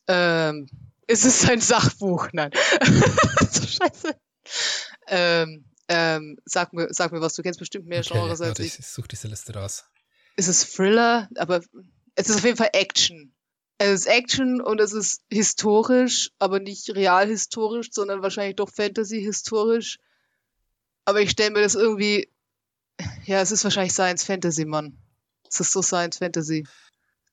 Ähm, ist es ein Sachbuch? Nein. (laughs) so scheiße. Ähm, ähm, sag, mir, sag mir was, du kennst bestimmt mehr okay, Genres als ich. Ich suche diese Liste raus. Es ist Thriller, aber es ist auf jeden Fall Action. Es ist Action und es ist historisch, aber nicht real historisch, sondern wahrscheinlich doch Fantasy historisch. Aber ich stelle mir das irgendwie, ja, es ist wahrscheinlich Science Fantasy, Mann. Es ist so Science Fantasy.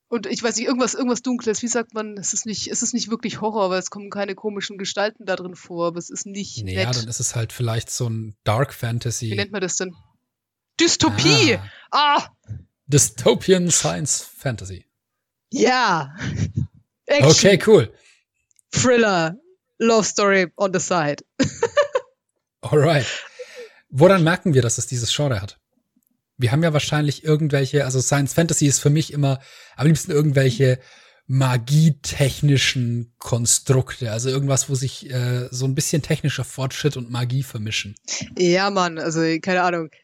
Und ich weiß nicht, irgendwas, irgendwas Dunkles, wie sagt man, es ist nicht, es ist nicht wirklich Horror, weil es kommen keine komischen Gestalten da drin vor, aber es ist nicht. Naja, nett. dann ist es halt vielleicht so ein Dark Fantasy. Wie nennt man das denn? Dystopie! Ah! ah. Dystopian Science Fantasy. Ja! Action. Okay, cool. Thriller. Love Story on the side. (laughs) Alright. Woran merken wir, dass es dieses Genre hat? Wir haben ja wahrscheinlich irgendwelche, also Science Fantasy ist für mich immer am liebsten irgendwelche magietechnischen Konstrukte, also irgendwas, wo sich äh, so ein bisschen technischer Fortschritt und Magie vermischen. Ja, Mann, also keine Ahnung. (laughs)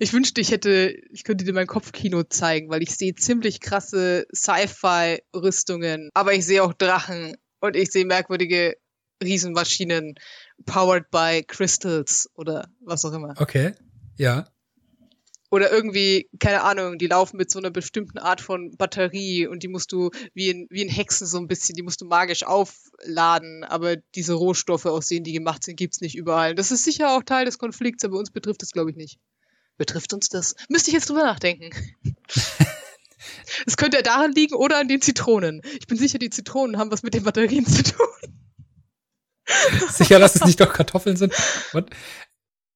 Ich wünschte, ich hätte, ich könnte dir mein Kopfkino zeigen, weil ich sehe ziemlich krasse Sci-Fi-Rüstungen, aber ich sehe auch Drachen und ich sehe merkwürdige Riesenmaschinen powered by Crystals oder was auch immer. Okay, ja. Oder irgendwie, keine Ahnung, die laufen mit so einer bestimmten Art von Batterie und die musst du wie ein, wie ein Hexen so ein bisschen, die musst du magisch aufladen, aber diese Rohstoffe, aus denen die gemacht sind, gibt's nicht überall. Das ist sicher auch Teil des Konflikts, aber uns betrifft das, glaube ich, nicht. Betrifft uns das? Müsste ich jetzt drüber nachdenken. (laughs) Es könnte ja daran liegen oder an den Zitronen. Ich bin sicher, die Zitronen haben was mit den Batterien zu tun. Sicher, dass es nicht doch Kartoffeln sind. What?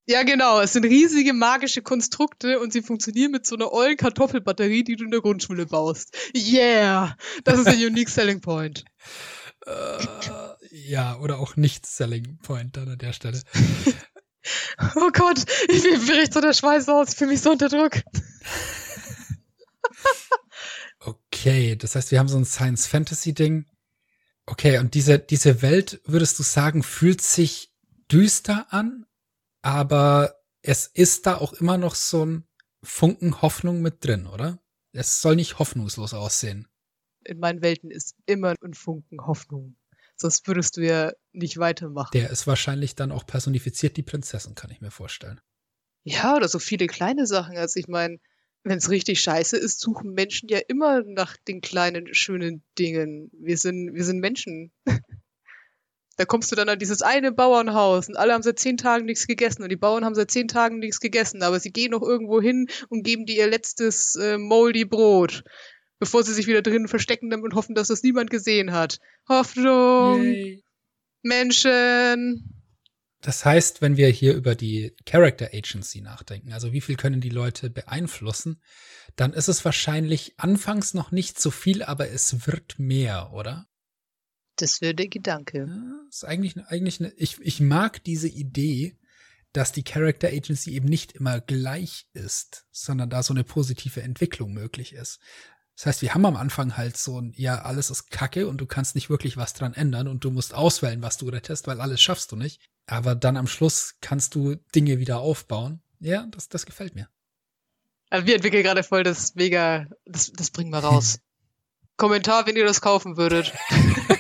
Ja, genau. Es sind riesige magische Konstrukte und sie funktionieren mit so einer ollen Kartoffelbatterie, die du in der Grundschule baust. Yeah! Das ist ein (laughs) Unique Selling Point. Äh, Ja, oder auch nicht Selling Point dann an der Stelle. (laughs) oh Gott, ich mir bricht so der Schweiß aus, ich fühle mich so unter Druck. (laughs) okay, das heißt, wir haben so ein Science-Fantasy-Ding. Okay, und diese, diese Welt, würdest du sagen, fühlt sich düster an, aber es ist da auch immer noch so ein Funken Hoffnung mit drin, oder? Es soll nicht hoffnungslos aussehen. In meinen Welten ist immer ein Funken Hoffnung. Sonst würdest du ja nicht weitermachen. Der ist wahrscheinlich dann auch personifiziert die Prinzessin, kann ich mir vorstellen. Ja, oder so viele kleine Sachen. Also ich meine, wenn es richtig scheiße ist, suchen Menschen ja immer nach den kleinen, schönen Dingen. Wir sind, wir sind Menschen. (laughs) da kommst du dann an dieses eine Bauernhaus und alle haben seit zehn Tagen nichts gegessen und die Bauern haben seit zehn Tagen nichts gegessen, aber sie gehen noch irgendwo hin und geben dir ihr letztes äh, moldy Brot, bevor sie sich wieder drinnen verstecken und hoffen, dass das niemand gesehen hat. Hoffnung, Yay. Menschen. Das heißt, wenn wir hier über die Character Agency nachdenken, also wie viel können die Leute beeinflussen, dann ist es wahrscheinlich anfangs noch nicht so viel, aber es wird mehr, oder? Das wäre der Gedanke. Ja, ist eigentlich, eigentlich eine, ich, ich mag diese Idee, dass die Character Agency eben nicht immer gleich ist, sondern da so eine positive Entwicklung möglich ist. Das heißt, wir haben am Anfang halt so ein, ja, alles ist Kacke und du kannst nicht wirklich was dran ändern und du musst auswählen, was du rettest, weil alles schaffst du nicht. Aber dann am Schluss kannst du Dinge wieder aufbauen. Ja, das, das gefällt mir. Also wir entwickeln gerade voll das mega, das, das bringen wir raus. (laughs) Kommentar, wenn ihr das kaufen würdet. (laughs)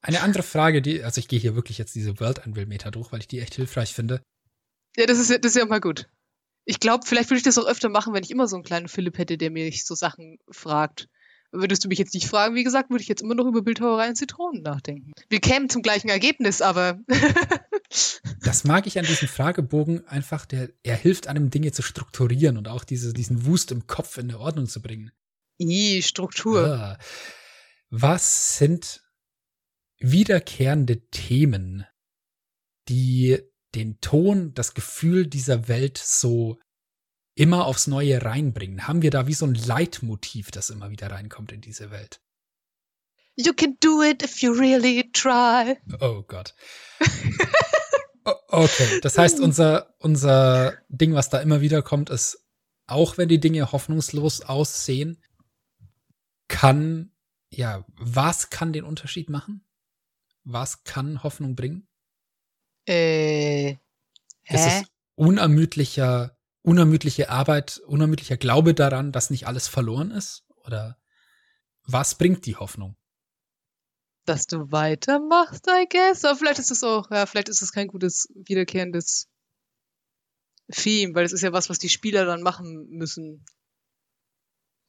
Eine andere Frage, die, also ich gehe hier wirklich jetzt diese World Anvil Meter durch, weil ich die echt hilfreich finde. Ja, das ist, das ist ja mal gut. Ich glaube, vielleicht würde ich das auch öfter machen, wenn ich immer so einen kleinen Philipp hätte, der mich so Sachen fragt. Würdest du mich jetzt nicht fragen, wie gesagt, würde ich jetzt immer noch über Bildhauerei und Zitronen nachdenken. Wir kämen zum gleichen Ergebnis, aber. (laughs) das mag ich an diesem Fragebogen einfach, der, er hilft einem Dinge zu strukturieren und auch diese, diesen Wust im Kopf in der Ordnung zu bringen. I, Struktur. Ja. Was sind wiederkehrende Themen, die den Ton, das Gefühl dieser Welt so immer aufs Neue reinbringen? Haben wir da wie so ein Leitmotiv, das immer wieder reinkommt in diese Welt? You can do it if you really try. Oh Gott. okay, das heißt, unser, unser Ding, was da immer wieder kommt, ist, auch wenn die Dinge hoffnungslos aussehen, kann, ja, was kann den Unterschied machen? Was kann Hoffnung bringen? Äh, hä? Ist es unermüdlicher unermüdliche Arbeit, unermüdlicher Glaube daran, dass nicht alles verloren ist? Oder was bringt die Hoffnung? Dass du weitermachst, I guess. Aber vielleicht ist es auch, ja, vielleicht ist es kein gutes, wiederkehrendes Theme, weil es ist ja was, was die Spieler dann machen müssen.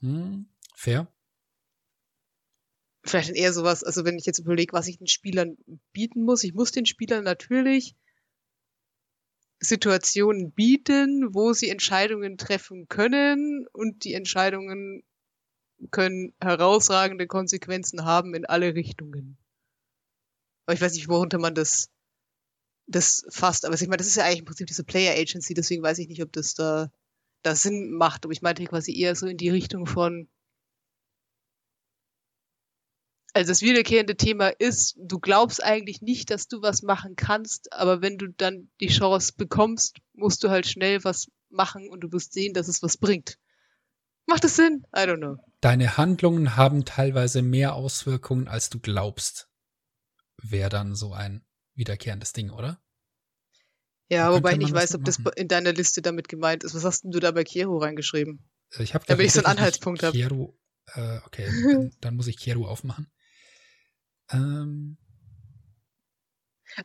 Hm, fair. Vielleicht eher sowas, also wenn ich jetzt überlege, was ich den Spielern bieten muss. Ich muss den Spielern natürlich Situationen bieten, wo sie Entscheidungen treffen können und die Entscheidungen können herausragende Konsequenzen haben in alle Richtungen. Aber ich weiß nicht, worunter man das, das fasst. Aber ich meine, das ist ja eigentlich im Prinzip diese Player Agency, deswegen weiß ich nicht, ob das da, da Sinn macht. Aber ich meinte quasi eher so in die Richtung von, also das wiederkehrende Thema ist, du glaubst eigentlich nicht, dass du was machen kannst, aber wenn du dann die Chance bekommst, musst du halt schnell was machen und du wirst sehen, dass es was bringt. Macht das Sinn? I don't know. Deine Handlungen haben teilweise mehr Auswirkungen, als du glaubst. Wäre dann so ein wiederkehrendes Ding, oder? Ja, da wobei ich nicht weiß, ob das in deiner Liste damit gemeint ist. Was hast denn du da bei Kero reingeschrieben? Ich habe da Damit ich so einen Anhaltspunkt habe. Kero, äh, okay, dann, dann, muss ich Kero aufmachen. Ähm.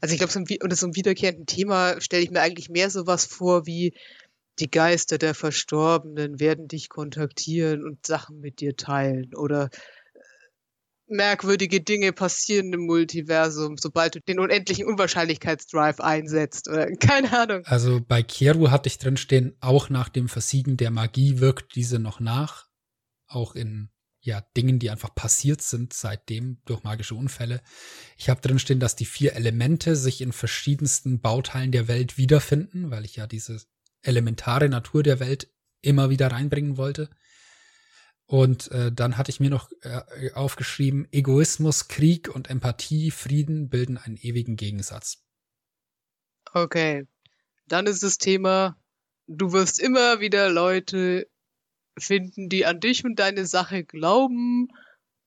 Also ich glaube, so unter so einem wiederkehrenden Thema stelle ich mir eigentlich mehr sowas vor wie die Geister der Verstorbenen werden dich kontaktieren und Sachen mit dir teilen oder äh, merkwürdige Dinge passieren im Multiversum, sobald du den unendlichen Unwahrscheinlichkeitsdrive einsetzt oder (laughs) keine Ahnung. Also bei Kieru hatte ich drin stehen, auch nach dem Versiegen der Magie wirkt diese noch nach. Auch in ja, Dingen, die einfach passiert sind seitdem durch magische Unfälle. Ich habe drin stehen, dass die vier Elemente sich in verschiedensten Bauteilen der Welt wiederfinden, weil ich ja diese elementare Natur der Welt immer wieder reinbringen wollte. Und äh, dann hatte ich mir noch äh, aufgeschrieben, Egoismus, Krieg und Empathie, Frieden bilden einen ewigen Gegensatz. Okay. Dann ist das Thema, du wirst immer wieder Leute finden, die an dich und deine Sache glauben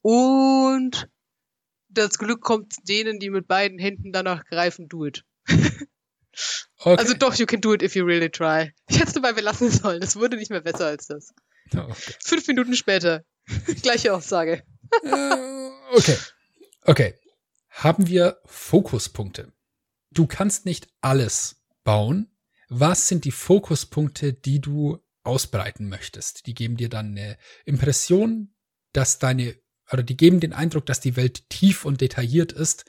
und das Glück kommt denen, die mit beiden Händen danach greifen, do it. (laughs) Okay. Also doch, you can do it if you really try. Ich hätte es dabei belassen sollen. Das wurde nicht mehr besser als das. (laughs) okay. Fünf Minuten später. (laughs) Gleiche Aussage. Äh, okay. Okay. Haben wir Fokuspunkte? Du kannst nicht alles bauen. Was sind die Fokuspunkte, die du ausbreiten möchtest? Die geben dir dann eine Impression, dass deine, oder die geben den Eindruck, dass die Welt tief und detailliert ist.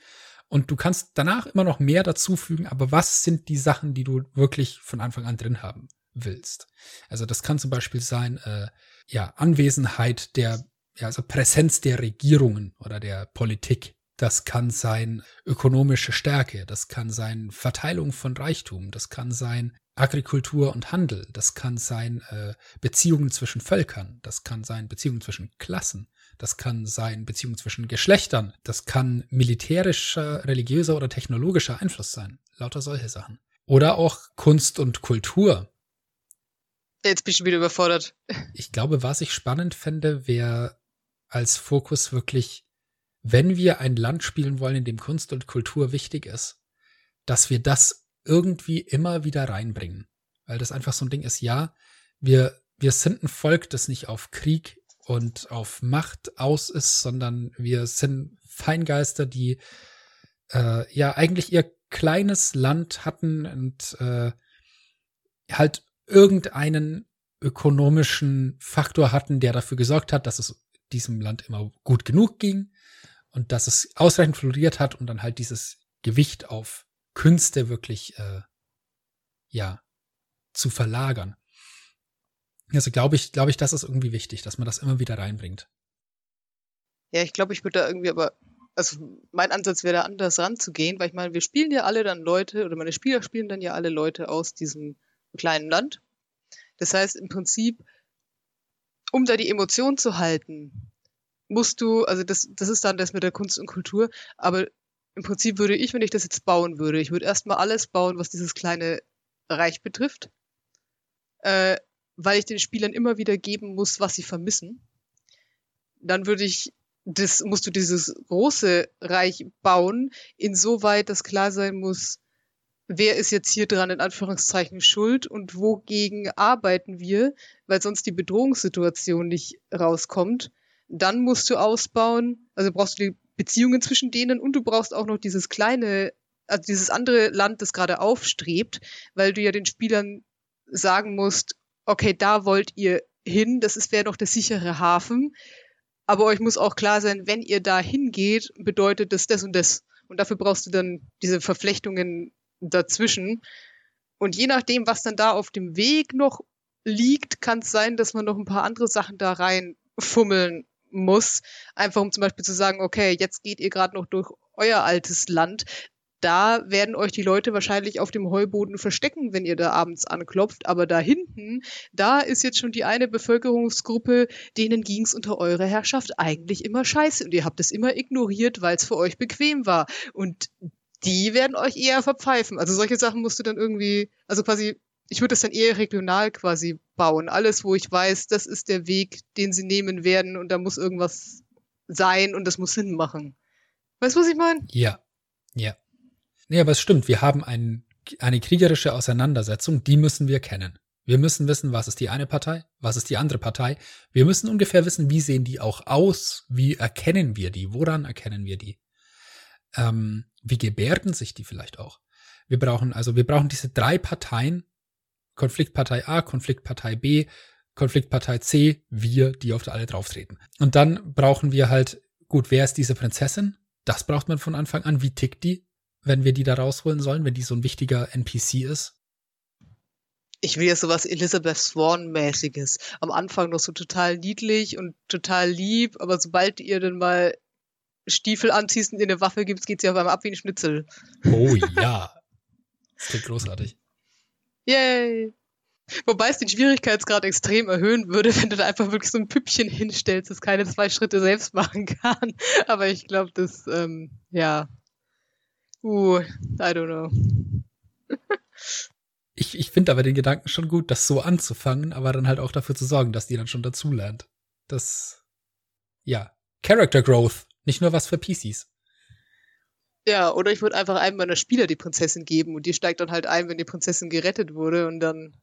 Und du kannst danach immer noch mehr dazufügen, aber was sind die Sachen, die du wirklich von Anfang an drin haben willst? Also das kann zum Beispiel sein, äh, ja, Anwesenheit der, ja, also Präsenz der Regierungen oder der Politik. Das kann sein ökonomische Stärke, das kann sein Verteilung von Reichtum, das kann sein Agrikultur und Handel, das kann sein äh, Beziehungen zwischen Völkern, das kann sein Beziehungen zwischen Klassen, das kann sein Beziehungen zwischen Geschlechtern, das kann militärischer, religiöser oder technologischer Einfluss sein, lauter solche Sachen. Oder auch Kunst und Kultur, Jetzt bin ich wieder überfordert. ich glaube, was ich spannend fände, wäre als Fokus wirklich, wenn wir ein Land spielen wollen, in dem Kunst und Kultur wichtig ist, dass wir das irgendwie immer wieder reinbringen. Weil das einfach so ein Ding ist, ja, wir, wir sind ein Volk, das nicht auf Krieg und auf Macht aus ist, sondern wir sind Feingeister, die äh, ja eigentlich ihr kleines Land hatten und äh, halt irgendeinen ökonomischen Faktor hatten, der dafür gesorgt hat, dass es diesem Land immer gut genug ging und dass es ausreichend floriert hat und dann halt dieses Gewicht auf Künste wirklich äh, ja zu verlagern. Also glaube ich, glaube ich, das ist irgendwie wichtig, dass man das immer wieder reinbringt. Ja, ich glaube, ich würde da irgendwie aber, also mein Ansatz wäre da anders ranzugehen, weil ich meine, wir spielen ja alle dann Leute, oder meine Spieler spielen dann ja alle Leute aus diesem kleinen Land. Das heißt, im Prinzip, um da die Emotion zu halten, musst du, also das, das ist dann das mit der Kunst und Kultur, aber im Prinzip würde ich, wenn ich das jetzt bauen würde, ich würde erstmal alles bauen, was dieses kleine Reich betrifft, äh, weil ich den Spielern immer wieder geben muss, was sie vermissen. Dann würde ich, das musst du dieses große Reich bauen, insoweit, dass klar sein muss, wer ist jetzt hier dran in Anführungszeichen schuld und wogegen arbeiten wir, weil sonst die Bedrohungssituation nicht rauskommt. Dann musst du ausbauen, also brauchst du die Beziehungen zwischen denen und du brauchst auch noch dieses kleine, also dieses andere Land, das gerade aufstrebt, weil du ja den Spielern sagen musst, okay, da wollt ihr hin, das ist wäre noch der sichere Hafen, aber euch muss auch klar sein, wenn ihr da hingeht, bedeutet das das und das. Und dafür brauchst du dann diese Verflechtungen dazwischen. Und je nachdem, was dann da auf dem Weg noch liegt, kann es sein, dass man noch ein paar andere Sachen da reinfummeln muss. Einfach um zum Beispiel zu sagen, okay, jetzt geht ihr gerade noch durch euer altes Land. Da werden euch die Leute wahrscheinlich auf dem Heuboden verstecken, wenn ihr da abends anklopft. Aber da hinten, da ist jetzt schon die eine Bevölkerungsgruppe, denen ging's unter eurer Herrschaft eigentlich immer scheiße. Und ihr habt es immer ignoriert, weil es für euch bequem war. Und die werden euch eher verpfeifen. Also solche Sachen musst du dann irgendwie, also quasi, ich würde das dann eher regional quasi bauen. Alles, wo ich weiß, das ist der Weg, den sie nehmen werden und da muss irgendwas sein und das muss Sinn machen. Weißt du, was ich meine? Ja, ja. Nee, aber es stimmt, wir haben ein, eine kriegerische Auseinandersetzung, die müssen wir kennen. Wir müssen wissen, was ist die eine Partei, was ist die andere Partei. Wir müssen ungefähr wissen, wie sehen die auch aus, wie erkennen wir die, woran erkennen wir die. Ähm, wie gebärden sich die vielleicht auch? Wir brauchen also, wir brauchen diese drei Parteien, Konfliktpartei A, Konfliktpartei B, Konfliktpartei C, wir, die auf alle drauftreten. Und dann brauchen wir halt, gut, wer ist diese Prinzessin? Das braucht man von Anfang an. Wie tickt die, wenn wir die da rausholen sollen, wenn die so ein wichtiger NPC ist? Ich will ja sowas Elizabeth Swan-mäßiges. Am Anfang noch so total niedlich und total lieb, aber sobald ihr dann mal Stiefel anziehst und dir eine Waffe gibst, geht sie auf einmal ab wie ein Schnitzel. Oh (laughs) ja. Das klingt großartig. Yay! Wobei es den Schwierigkeitsgrad extrem erhöhen würde, wenn du da einfach wirklich so ein Püppchen hinstellst, das keine zwei Schritte selbst machen kann. (laughs) Aber ich glaube, das, ähm, ja. Uh, I don't know. (laughs) Ich, ich finde aber den Gedanken schon gut, das so anzufangen, aber dann halt auch dafür zu sorgen, dass die dann schon dazulernt. Das, ja, Character Growth, nicht nur was für PCs. Ja, oder ich würde einfach einem meiner Spieler die Prinzessin geben und die steigt dann halt ein, wenn die Prinzessin gerettet wurde und dann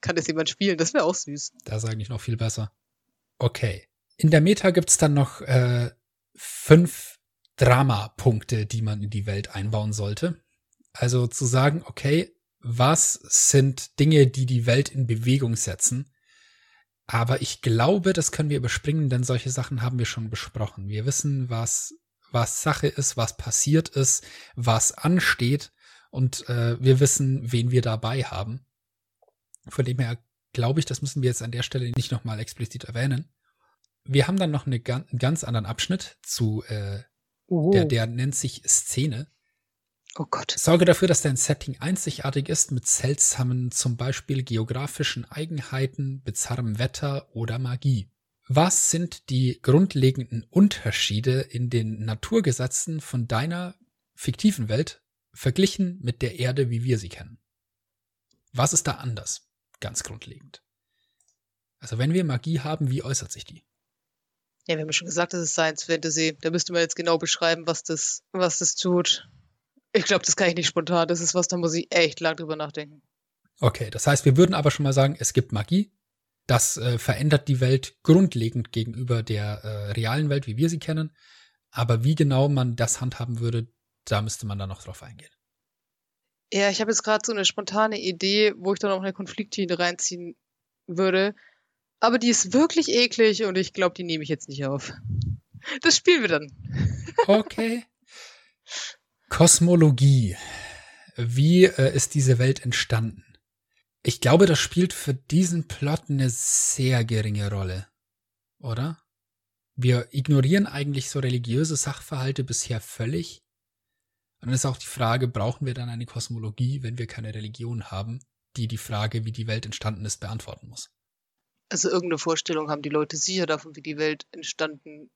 kann das jemand spielen. Das wäre auch süß. Das ist eigentlich noch viel besser. Okay. In der Meta gibt's dann noch äh, fünf Drama-Punkte, die man in die Welt einbauen sollte. Also zu sagen, okay, was sind Dinge, die die Welt in Bewegung setzen? Aber ich glaube, das können wir überspringen, denn solche Sachen haben wir schon besprochen. Wir wissen, was, was Sache ist, was passiert ist, was ansteht und äh, wir wissen, wen wir dabei haben. Von dem her glaube ich, das müssen wir jetzt an der Stelle nicht nochmal explizit erwähnen. Wir haben dann noch eine, einen ganz anderen Abschnitt zu, äh, oh. der, der nennt sich Szene. Oh Gott. Sorge dafür, dass dein Setting einzigartig ist mit seltsamen, zum Beispiel geografischen Eigenheiten, bizarrem Wetter oder Magie. Was sind die grundlegenden Unterschiede in den Naturgesetzen von deiner fiktiven Welt verglichen mit der Erde, wie wir sie kennen? Was ist da anders? Ganz grundlegend. Also wenn wir Magie haben, wie äußert sich die? Ja, wir haben schon gesagt, das ist Science Fantasy. Da müsste man jetzt genau beschreiben, was das, was das tut. Ich glaube, das kann ich nicht spontan. Das ist was, da muss ich echt lang drüber nachdenken. Okay, das heißt, wir würden aber schon mal sagen, es gibt Magie. Das äh, verändert die Welt grundlegend gegenüber der äh, realen Welt, wie wir sie kennen. Aber wie genau man das handhaben würde, da müsste man dann noch drauf eingehen. Ja, ich habe jetzt gerade so eine spontane Idee, wo ich dann auch eine Konfliktlinie reinziehen würde. Aber die ist wirklich eklig und ich glaube, die nehme ich jetzt nicht auf. Das spielen wir dann. Okay. Kosmologie. Wie äh, ist diese Welt entstanden? Ich glaube, das spielt für diesen Plot eine sehr geringe Rolle. Oder? Wir ignorieren eigentlich so religiöse Sachverhalte bisher völlig und dann ist auch die Frage, brauchen wir dann eine Kosmologie, wenn wir keine Religion haben, die die Frage, wie die Welt entstanden ist, beantworten muss? Also irgendeine Vorstellung haben die Leute sicher davon, wie die Welt entstanden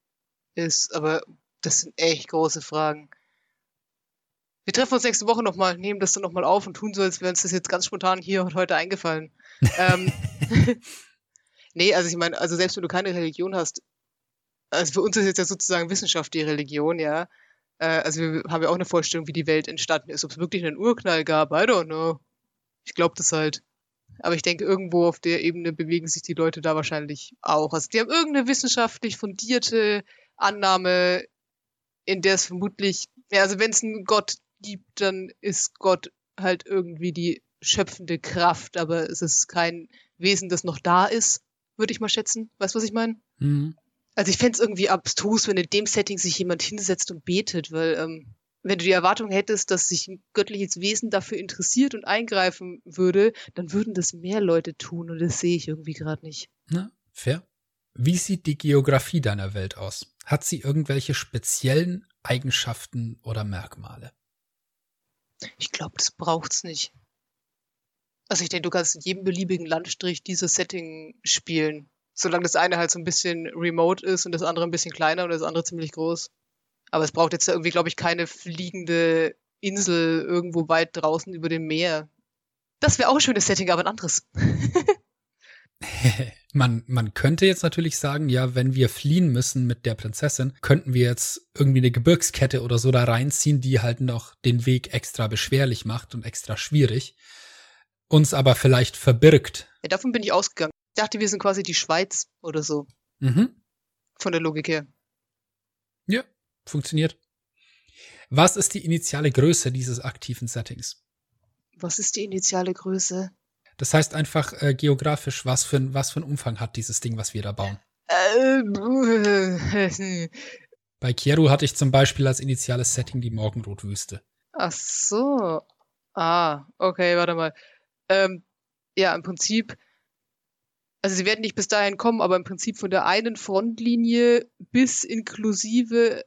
ist, aber das sind echt große Fragen. Wir treffen uns nächste Woche nochmal, nehmen das dann nochmal auf und tun so, als wäre uns das jetzt ganz spontan hier und heute eingefallen. ähm, (laughs) nee, also ich meine, also selbst wenn du keine Religion hast, also für uns ist jetzt ja sozusagen Wissenschaft die Religion, ja. Äh, also wir haben ja auch eine Vorstellung, wie die Welt entstanden ist. Ob es wirklich einen Urknall gab, I don't know. Ich glaube das halt. Aber ich denke, irgendwo auf der Ebene bewegen sich die Leute da wahrscheinlich auch. Also die haben irgendeine wissenschaftlich fundierte Annahme, in der es vermutlich, ja, also wenn es einen Gott gibt, dann ist Gott halt irgendwie die schöpfende Kraft, aber es ist kein Wesen, das noch da ist, würde ich mal schätzen. Weißt du, was ich meine? Mhm. Also ich fände es irgendwie abstrus, wenn in dem Setting sich jemand hinsetzt und betet, weil ähm, wenn du die Erwartung hättest, dass sich ein göttliches Wesen dafür interessiert und eingreifen würde, dann würden das mehr Leute tun und das sehe ich irgendwie gerade nicht. Na, fair. Wie sieht die Geografie deiner Welt aus? Hat sie irgendwelche speziellen Eigenschaften oder Merkmale? Ich glaube, das braucht's nicht. Also ich denke, du kannst in jedem beliebigen Landstrich dieses Setting spielen solange das eine halt so ein bisschen remote ist und das andere ein bisschen kleiner und das andere ziemlich groß. Aber es braucht jetzt irgendwie, glaube ich, keine fliegende Insel irgendwo weit draußen über dem Meer. Das wäre auch ein schönes Setting, aber ein anderes. (laughs) man, man könnte jetzt natürlich sagen, ja, wenn wir fliehen müssen mit der Prinzessin, könnten wir jetzt irgendwie eine Gebirgskette oder so da reinziehen, die halt noch den Weg extra beschwerlich macht und extra schwierig, uns aber vielleicht verbirgt. Ja, davon bin ich ausgegangen. Ich dachte, wir sind quasi die Schweiz oder so. Mhm. Von der Logik her. Ja, funktioniert. Was ist die initiale Größe dieses aktiven Settings? Was ist die initiale Größe? Das heißt einfach äh, geografisch, was für, ein, was für einen Umfang hat dieses Ding, was wir da bauen? Äh, (laughs) Bei Kieru hatte ich zum Beispiel als initiales Setting die Morgenrotwüste. Ach so. Ah, okay, warte mal. Ähm, ja, im Prinzip also sie werden nicht bis dahin kommen, aber im Prinzip von der einen Frontlinie bis inklusive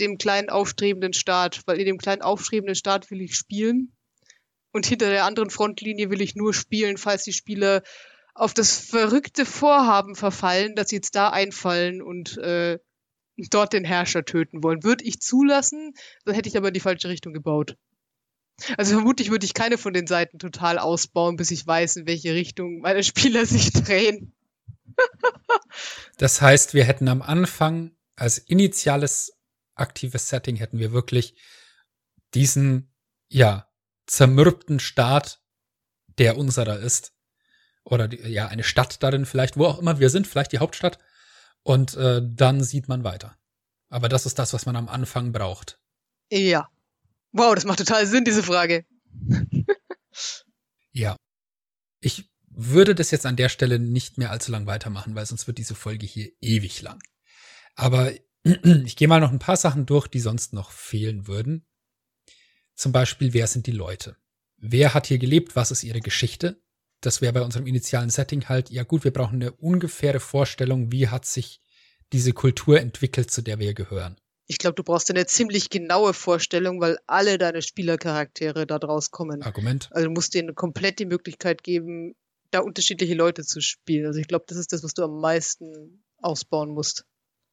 dem kleinen aufstrebenden Staat, weil in dem kleinen aufstrebenden Staat will ich spielen. Und hinter der anderen Frontlinie will ich nur spielen, falls die Spieler auf das verrückte Vorhaben verfallen, dass sie jetzt da einfallen und äh, dort den Herrscher töten wollen. Würde ich zulassen, dann hätte ich aber in die falsche Richtung gebaut. Also vermutlich würde ich keine von den Seiten total ausbauen, bis ich weiß, in welche Richtung meine Spieler (laughs) sich drehen. das heißt, wir hätten am Anfang als initiales aktives Setting hätten wir wirklich diesen, ja, zermürbten Staat, der unserer ist. Oder die, ja, eine Stadt darin vielleicht, wo auch immer wir sind, vielleicht die Hauptstadt. Und äh, dann sieht man weiter. Aber das ist das, was man am Anfang braucht. Ja. Wow, das macht total Sinn, diese Frage. (laughs) ja. Ich würde das jetzt an der Stelle nicht mehr allzu lang weitermachen, weil sonst wird diese Folge hier ewig lang. Aber (clears throat) ich gehe mal noch ein paar Sachen durch, die sonst noch fehlen würden. Zum Beispiel, wer sind die Leute? Wer hat hier gelebt? Was ist ihre Geschichte? Das wäre bei unserem initialen Setting halt, ja gut, wir brauchen eine ungefähre Vorstellung, wie hat sich diese Kultur entwickelt, zu der wir gehören. Ich glaube, du brauchst eine ziemlich genaue Vorstellung, weil alle deine Spielercharaktere da draus kommen. Argument. Also du musst denen komplett die Möglichkeit geben, da unterschiedliche Leute zu spielen. Also ich glaube, das ist das, was du am meisten ausbauen musst.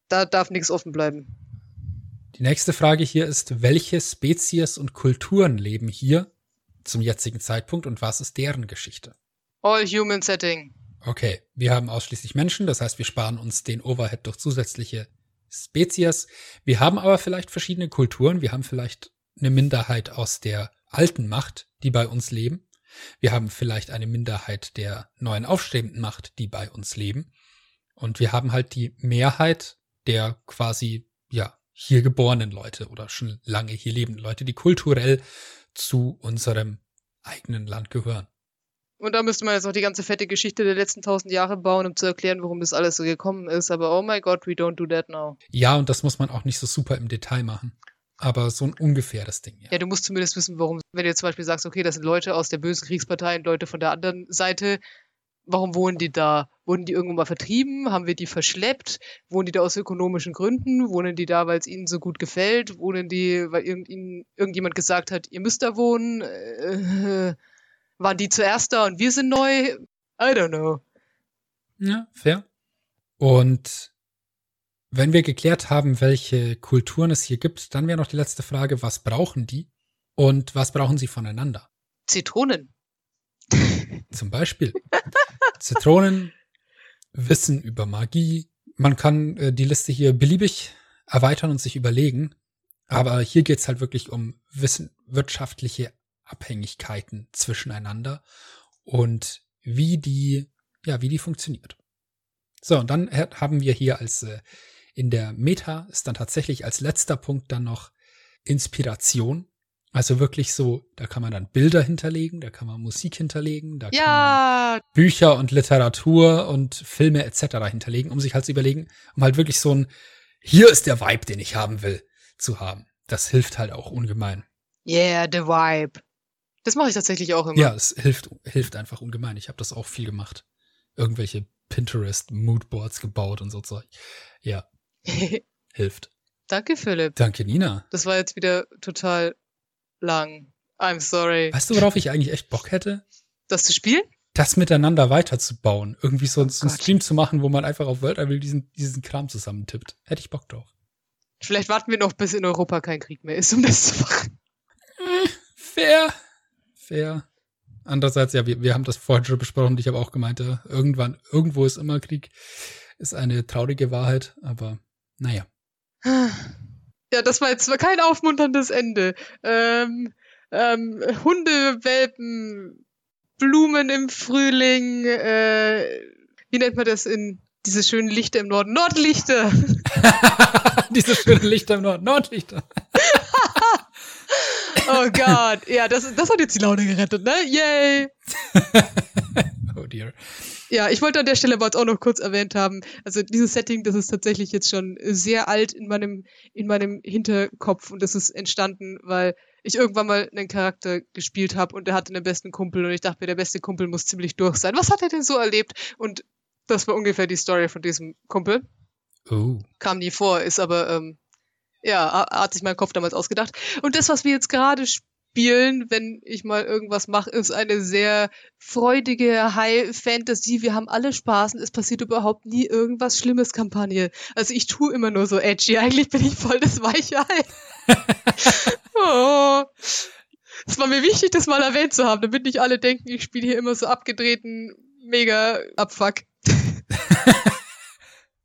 Da darf nichts offen bleiben. Die nächste Frage hier ist, welche Spezies und Kulturen leben hier zum jetzigen Zeitpunkt und was ist deren Geschichte? All Human Setting. Okay, wir haben ausschließlich Menschen, das heißt, wir sparen uns den Overhead durch zusätzliche Spezies. Wir haben aber vielleicht verschiedene Kulturen. Wir haben vielleicht eine Minderheit aus der alten Macht, die bei uns leben. Wir haben vielleicht eine Minderheit der neuen aufstrebenden Macht, die bei uns leben. Und wir haben halt die Mehrheit der quasi, ja, hier geborenen Leute oder schon lange hier lebenden Leute, die kulturell zu unserem eigenen Land gehören. Und da müsste man jetzt auch die ganze fette Geschichte der letzten tausend Jahre bauen, um zu erklären, warum das alles so gekommen ist. Aber oh my God, we don't do that now. Ja, und das muss man auch nicht so super im Detail machen. Aber so ein ungefähres Ding, ja. Ja, du musst zumindest wissen, warum, wenn du zum Beispiel sagst, okay, das sind Leute aus der bösen Kriegspartei und Leute von der anderen Seite, warum wohnen die da? Wurden die irgendwann mal vertrieben? Haben wir die verschleppt? Wohnen die da aus ökonomischen Gründen? Wohnen die da, weil es ihnen so gut gefällt? Wohnen die, weil irgend, ihnen, irgendjemand gesagt hat, ihr müsst da wohnen? Äh, waren die zuerst da und wir sind neu? I don't know. Ja, fair. Und wenn wir geklärt haben, welche Kulturen es hier gibt, dann wäre noch die letzte Frage, was brauchen die und was brauchen sie voneinander? Zitronen. Zum Beispiel. (laughs) Zitronen, Wissen über Magie. Man kann äh, die Liste hier beliebig erweitern und sich überlegen. Aber hier geht's halt wirklich um Wissen, wirtschaftliche Abhängigkeiten zwischeneinander und wie die, ja, wie die funktioniert. So, und dann haben wir hier als äh, in der Meta ist dann tatsächlich als letzter Punkt dann noch Inspiration. Also wirklich so, da kann man dann Bilder hinterlegen, da kann man Musik hinterlegen, da ja. kann man Bücher und Literatur und Filme etc. hinterlegen, um sich halt zu überlegen, um halt wirklich so ein, hier ist der Vibe, den ich haben will, zu haben. Das hilft halt auch ungemein. Yeah, the Vibe. Das mache ich tatsächlich auch immer. Ja, es hilft, hilft einfach ungemein. Ich habe das auch viel gemacht. Irgendwelche Pinterest-Moodboards gebaut und so Zeug. Ja. (laughs) hilft. Danke, Philipp. Danke, Nina. Das war jetzt wieder total lang. I'm sorry. Weißt du, worauf ich eigentlich echt Bock hätte? Das zu spielen? Das miteinander weiterzubauen. Irgendwie so, oh so einen Stream zu machen, wo man einfach auf World Will diesen, diesen Kram zusammentippt. Hätte ich Bock drauf. Vielleicht warten wir noch, bis in Europa kein Krieg mehr ist, um das zu machen. (laughs) Fair fair. Andererseits, ja, wir, wir haben das vorhin schon besprochen. Ich habe auch gemeint, ja, irgendwann, irgendwo ist immer Krieg. Ist eine traurige Wahrheit, aber naja. (sighs) Ja, das war jetzt kein aufmunterndes Ende. Ähm, ähm, Hundewelpen, Blumen im Frühling, äh, wie nennt man das in diese schönen Lichter im Norden? Nordlichter! (laughs) diese schönen Lichter im Norden, Nordlichter. (laughs) Oh Gott, ja, das, das hat jetzt die Laune gerettet, ne? Yay! (laughs) dear. Ja, ich wollte an der Stelle aber jetzt auch noch kurz erwähnt haben, also dieses Setting, das ist tatsächlich jetzt schon sehr alt in meinem, in meinem Hinterkopf und das ist entstanden, weil ich irgendwann mal einen Charakter gespielt habe und der hatte einen besten Kumpel und ich dachte mir, der beste Kumpel muss ziemlich durch sein. Was hat er denn so erlebt? Und das war ungefähr die Story von diesem Kumpel. Oh. Kam nie vor, ist aber ähm, ja, hat sich mein Kopf damals ausgedacht. Und das, was wir jetzt gerade spielen, wenn ich mal irgendwas mache, ist eine sehr freudige High Fantasy. Wir haben alle Spaß und es passiert überhaupt nie irgendwas Schlimmes Kampagne. Also ich tue immer nur so edgy. (laughs) Eigentlich bin ich voll das weiche Ei. (laughs) oh. Es war mir wichtig, das mal erwähnt zu haben, damit nicht alle denken, ich spiele hier immer so abgedrehten mega Abfuck. (laughs)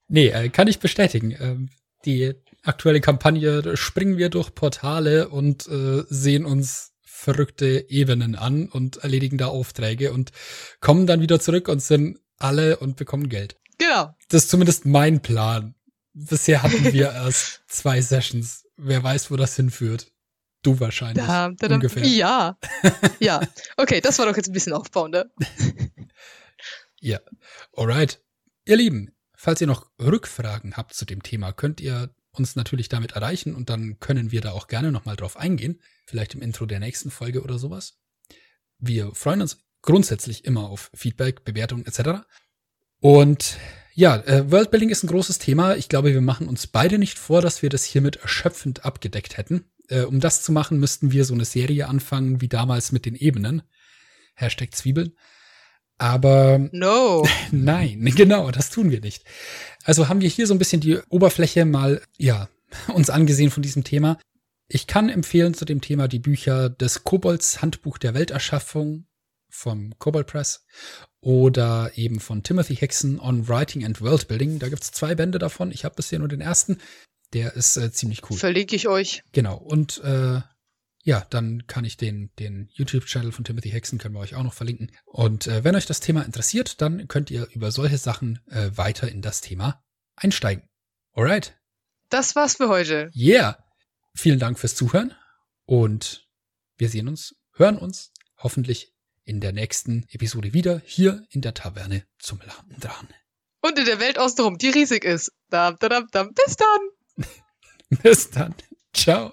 nee, äh, kann ich bestätigen. Ähm, die aktuelle Kampagne springen wir durch Portale und äh, sehen uns verrückte Ebenen an und erledigen da Aufträge und kommen dann wieder zurück und sind alle und bekommen Geld. Genau. Das ist zumindest mein Plan. Bisher hatten wir (laughs) erst zwei Sessions. Wer weiß, wo das hinführt. Du wahrscheinlich. Da, da, da, ungefähr. Ja. (laughs) ja. Okay, das war doch jetzt ein bisschen aufbauender. ja. Alright. Ihr Lieben, falls ihr noch Rückfragen habt zu dem Thema, könnt ihr uns natürlich damit erreichen und dann können wir da auch gerne nochmal drauf eingehen. Vielleicht im Intro der nächsten Folge oder sowas. Wir freuen uns grundsätzlich immer auf Feedback, Bewertungen etc. Und ja, äh, Worldbuilding ist ein großes Thema. Ich glaube, wir machen uns beide nicht vor, dass wir das hiermit erschöpfend abgedeckt hätten. Äh, um das zu machen, müssten wir so eine Serie anfangen wie damals mit den Ebenen. Hashtag Zwiebeln. Aber no. (laughs) nein, genau, das tun wir nicht. Also haben wir hier so ein bisschen die Oberfläche mal, ja, uns angesehen von diesem Thema. Ich kann empfehlen zu dem Thema die Bücher des Kobolds Handbuch der Welterschaffung vom Kobold Press oder eben von Timothy Hickson on Writing and Worldbuilding. Da gibt's zwei Bände davon. Ich habe bisher nur den ersten. Der ist äh, ziemlich cool. Verlinke ich euch. Genau. Und äh, ja, dann kann ich den, den YouTube-Channel von Timothy Hexen können wir euch auch noch verlinken. Und äh, wenn euch das Thema interessiert, dann könnt ihr über solche Sachen äh, weiter in das Thema einsteigen. Alright. Das war's für heute. Yeah. Vielen Dank fürs Zuhören und wir sehen uns, hören uns hoffentlich in der nächsten Episode wieder hier in der Taverne zum Lachen dran. Und in der Welt außenrum, die riesig ist. Dam, dam, dam. Bis dann. (laughs) Bis dann. Ciao.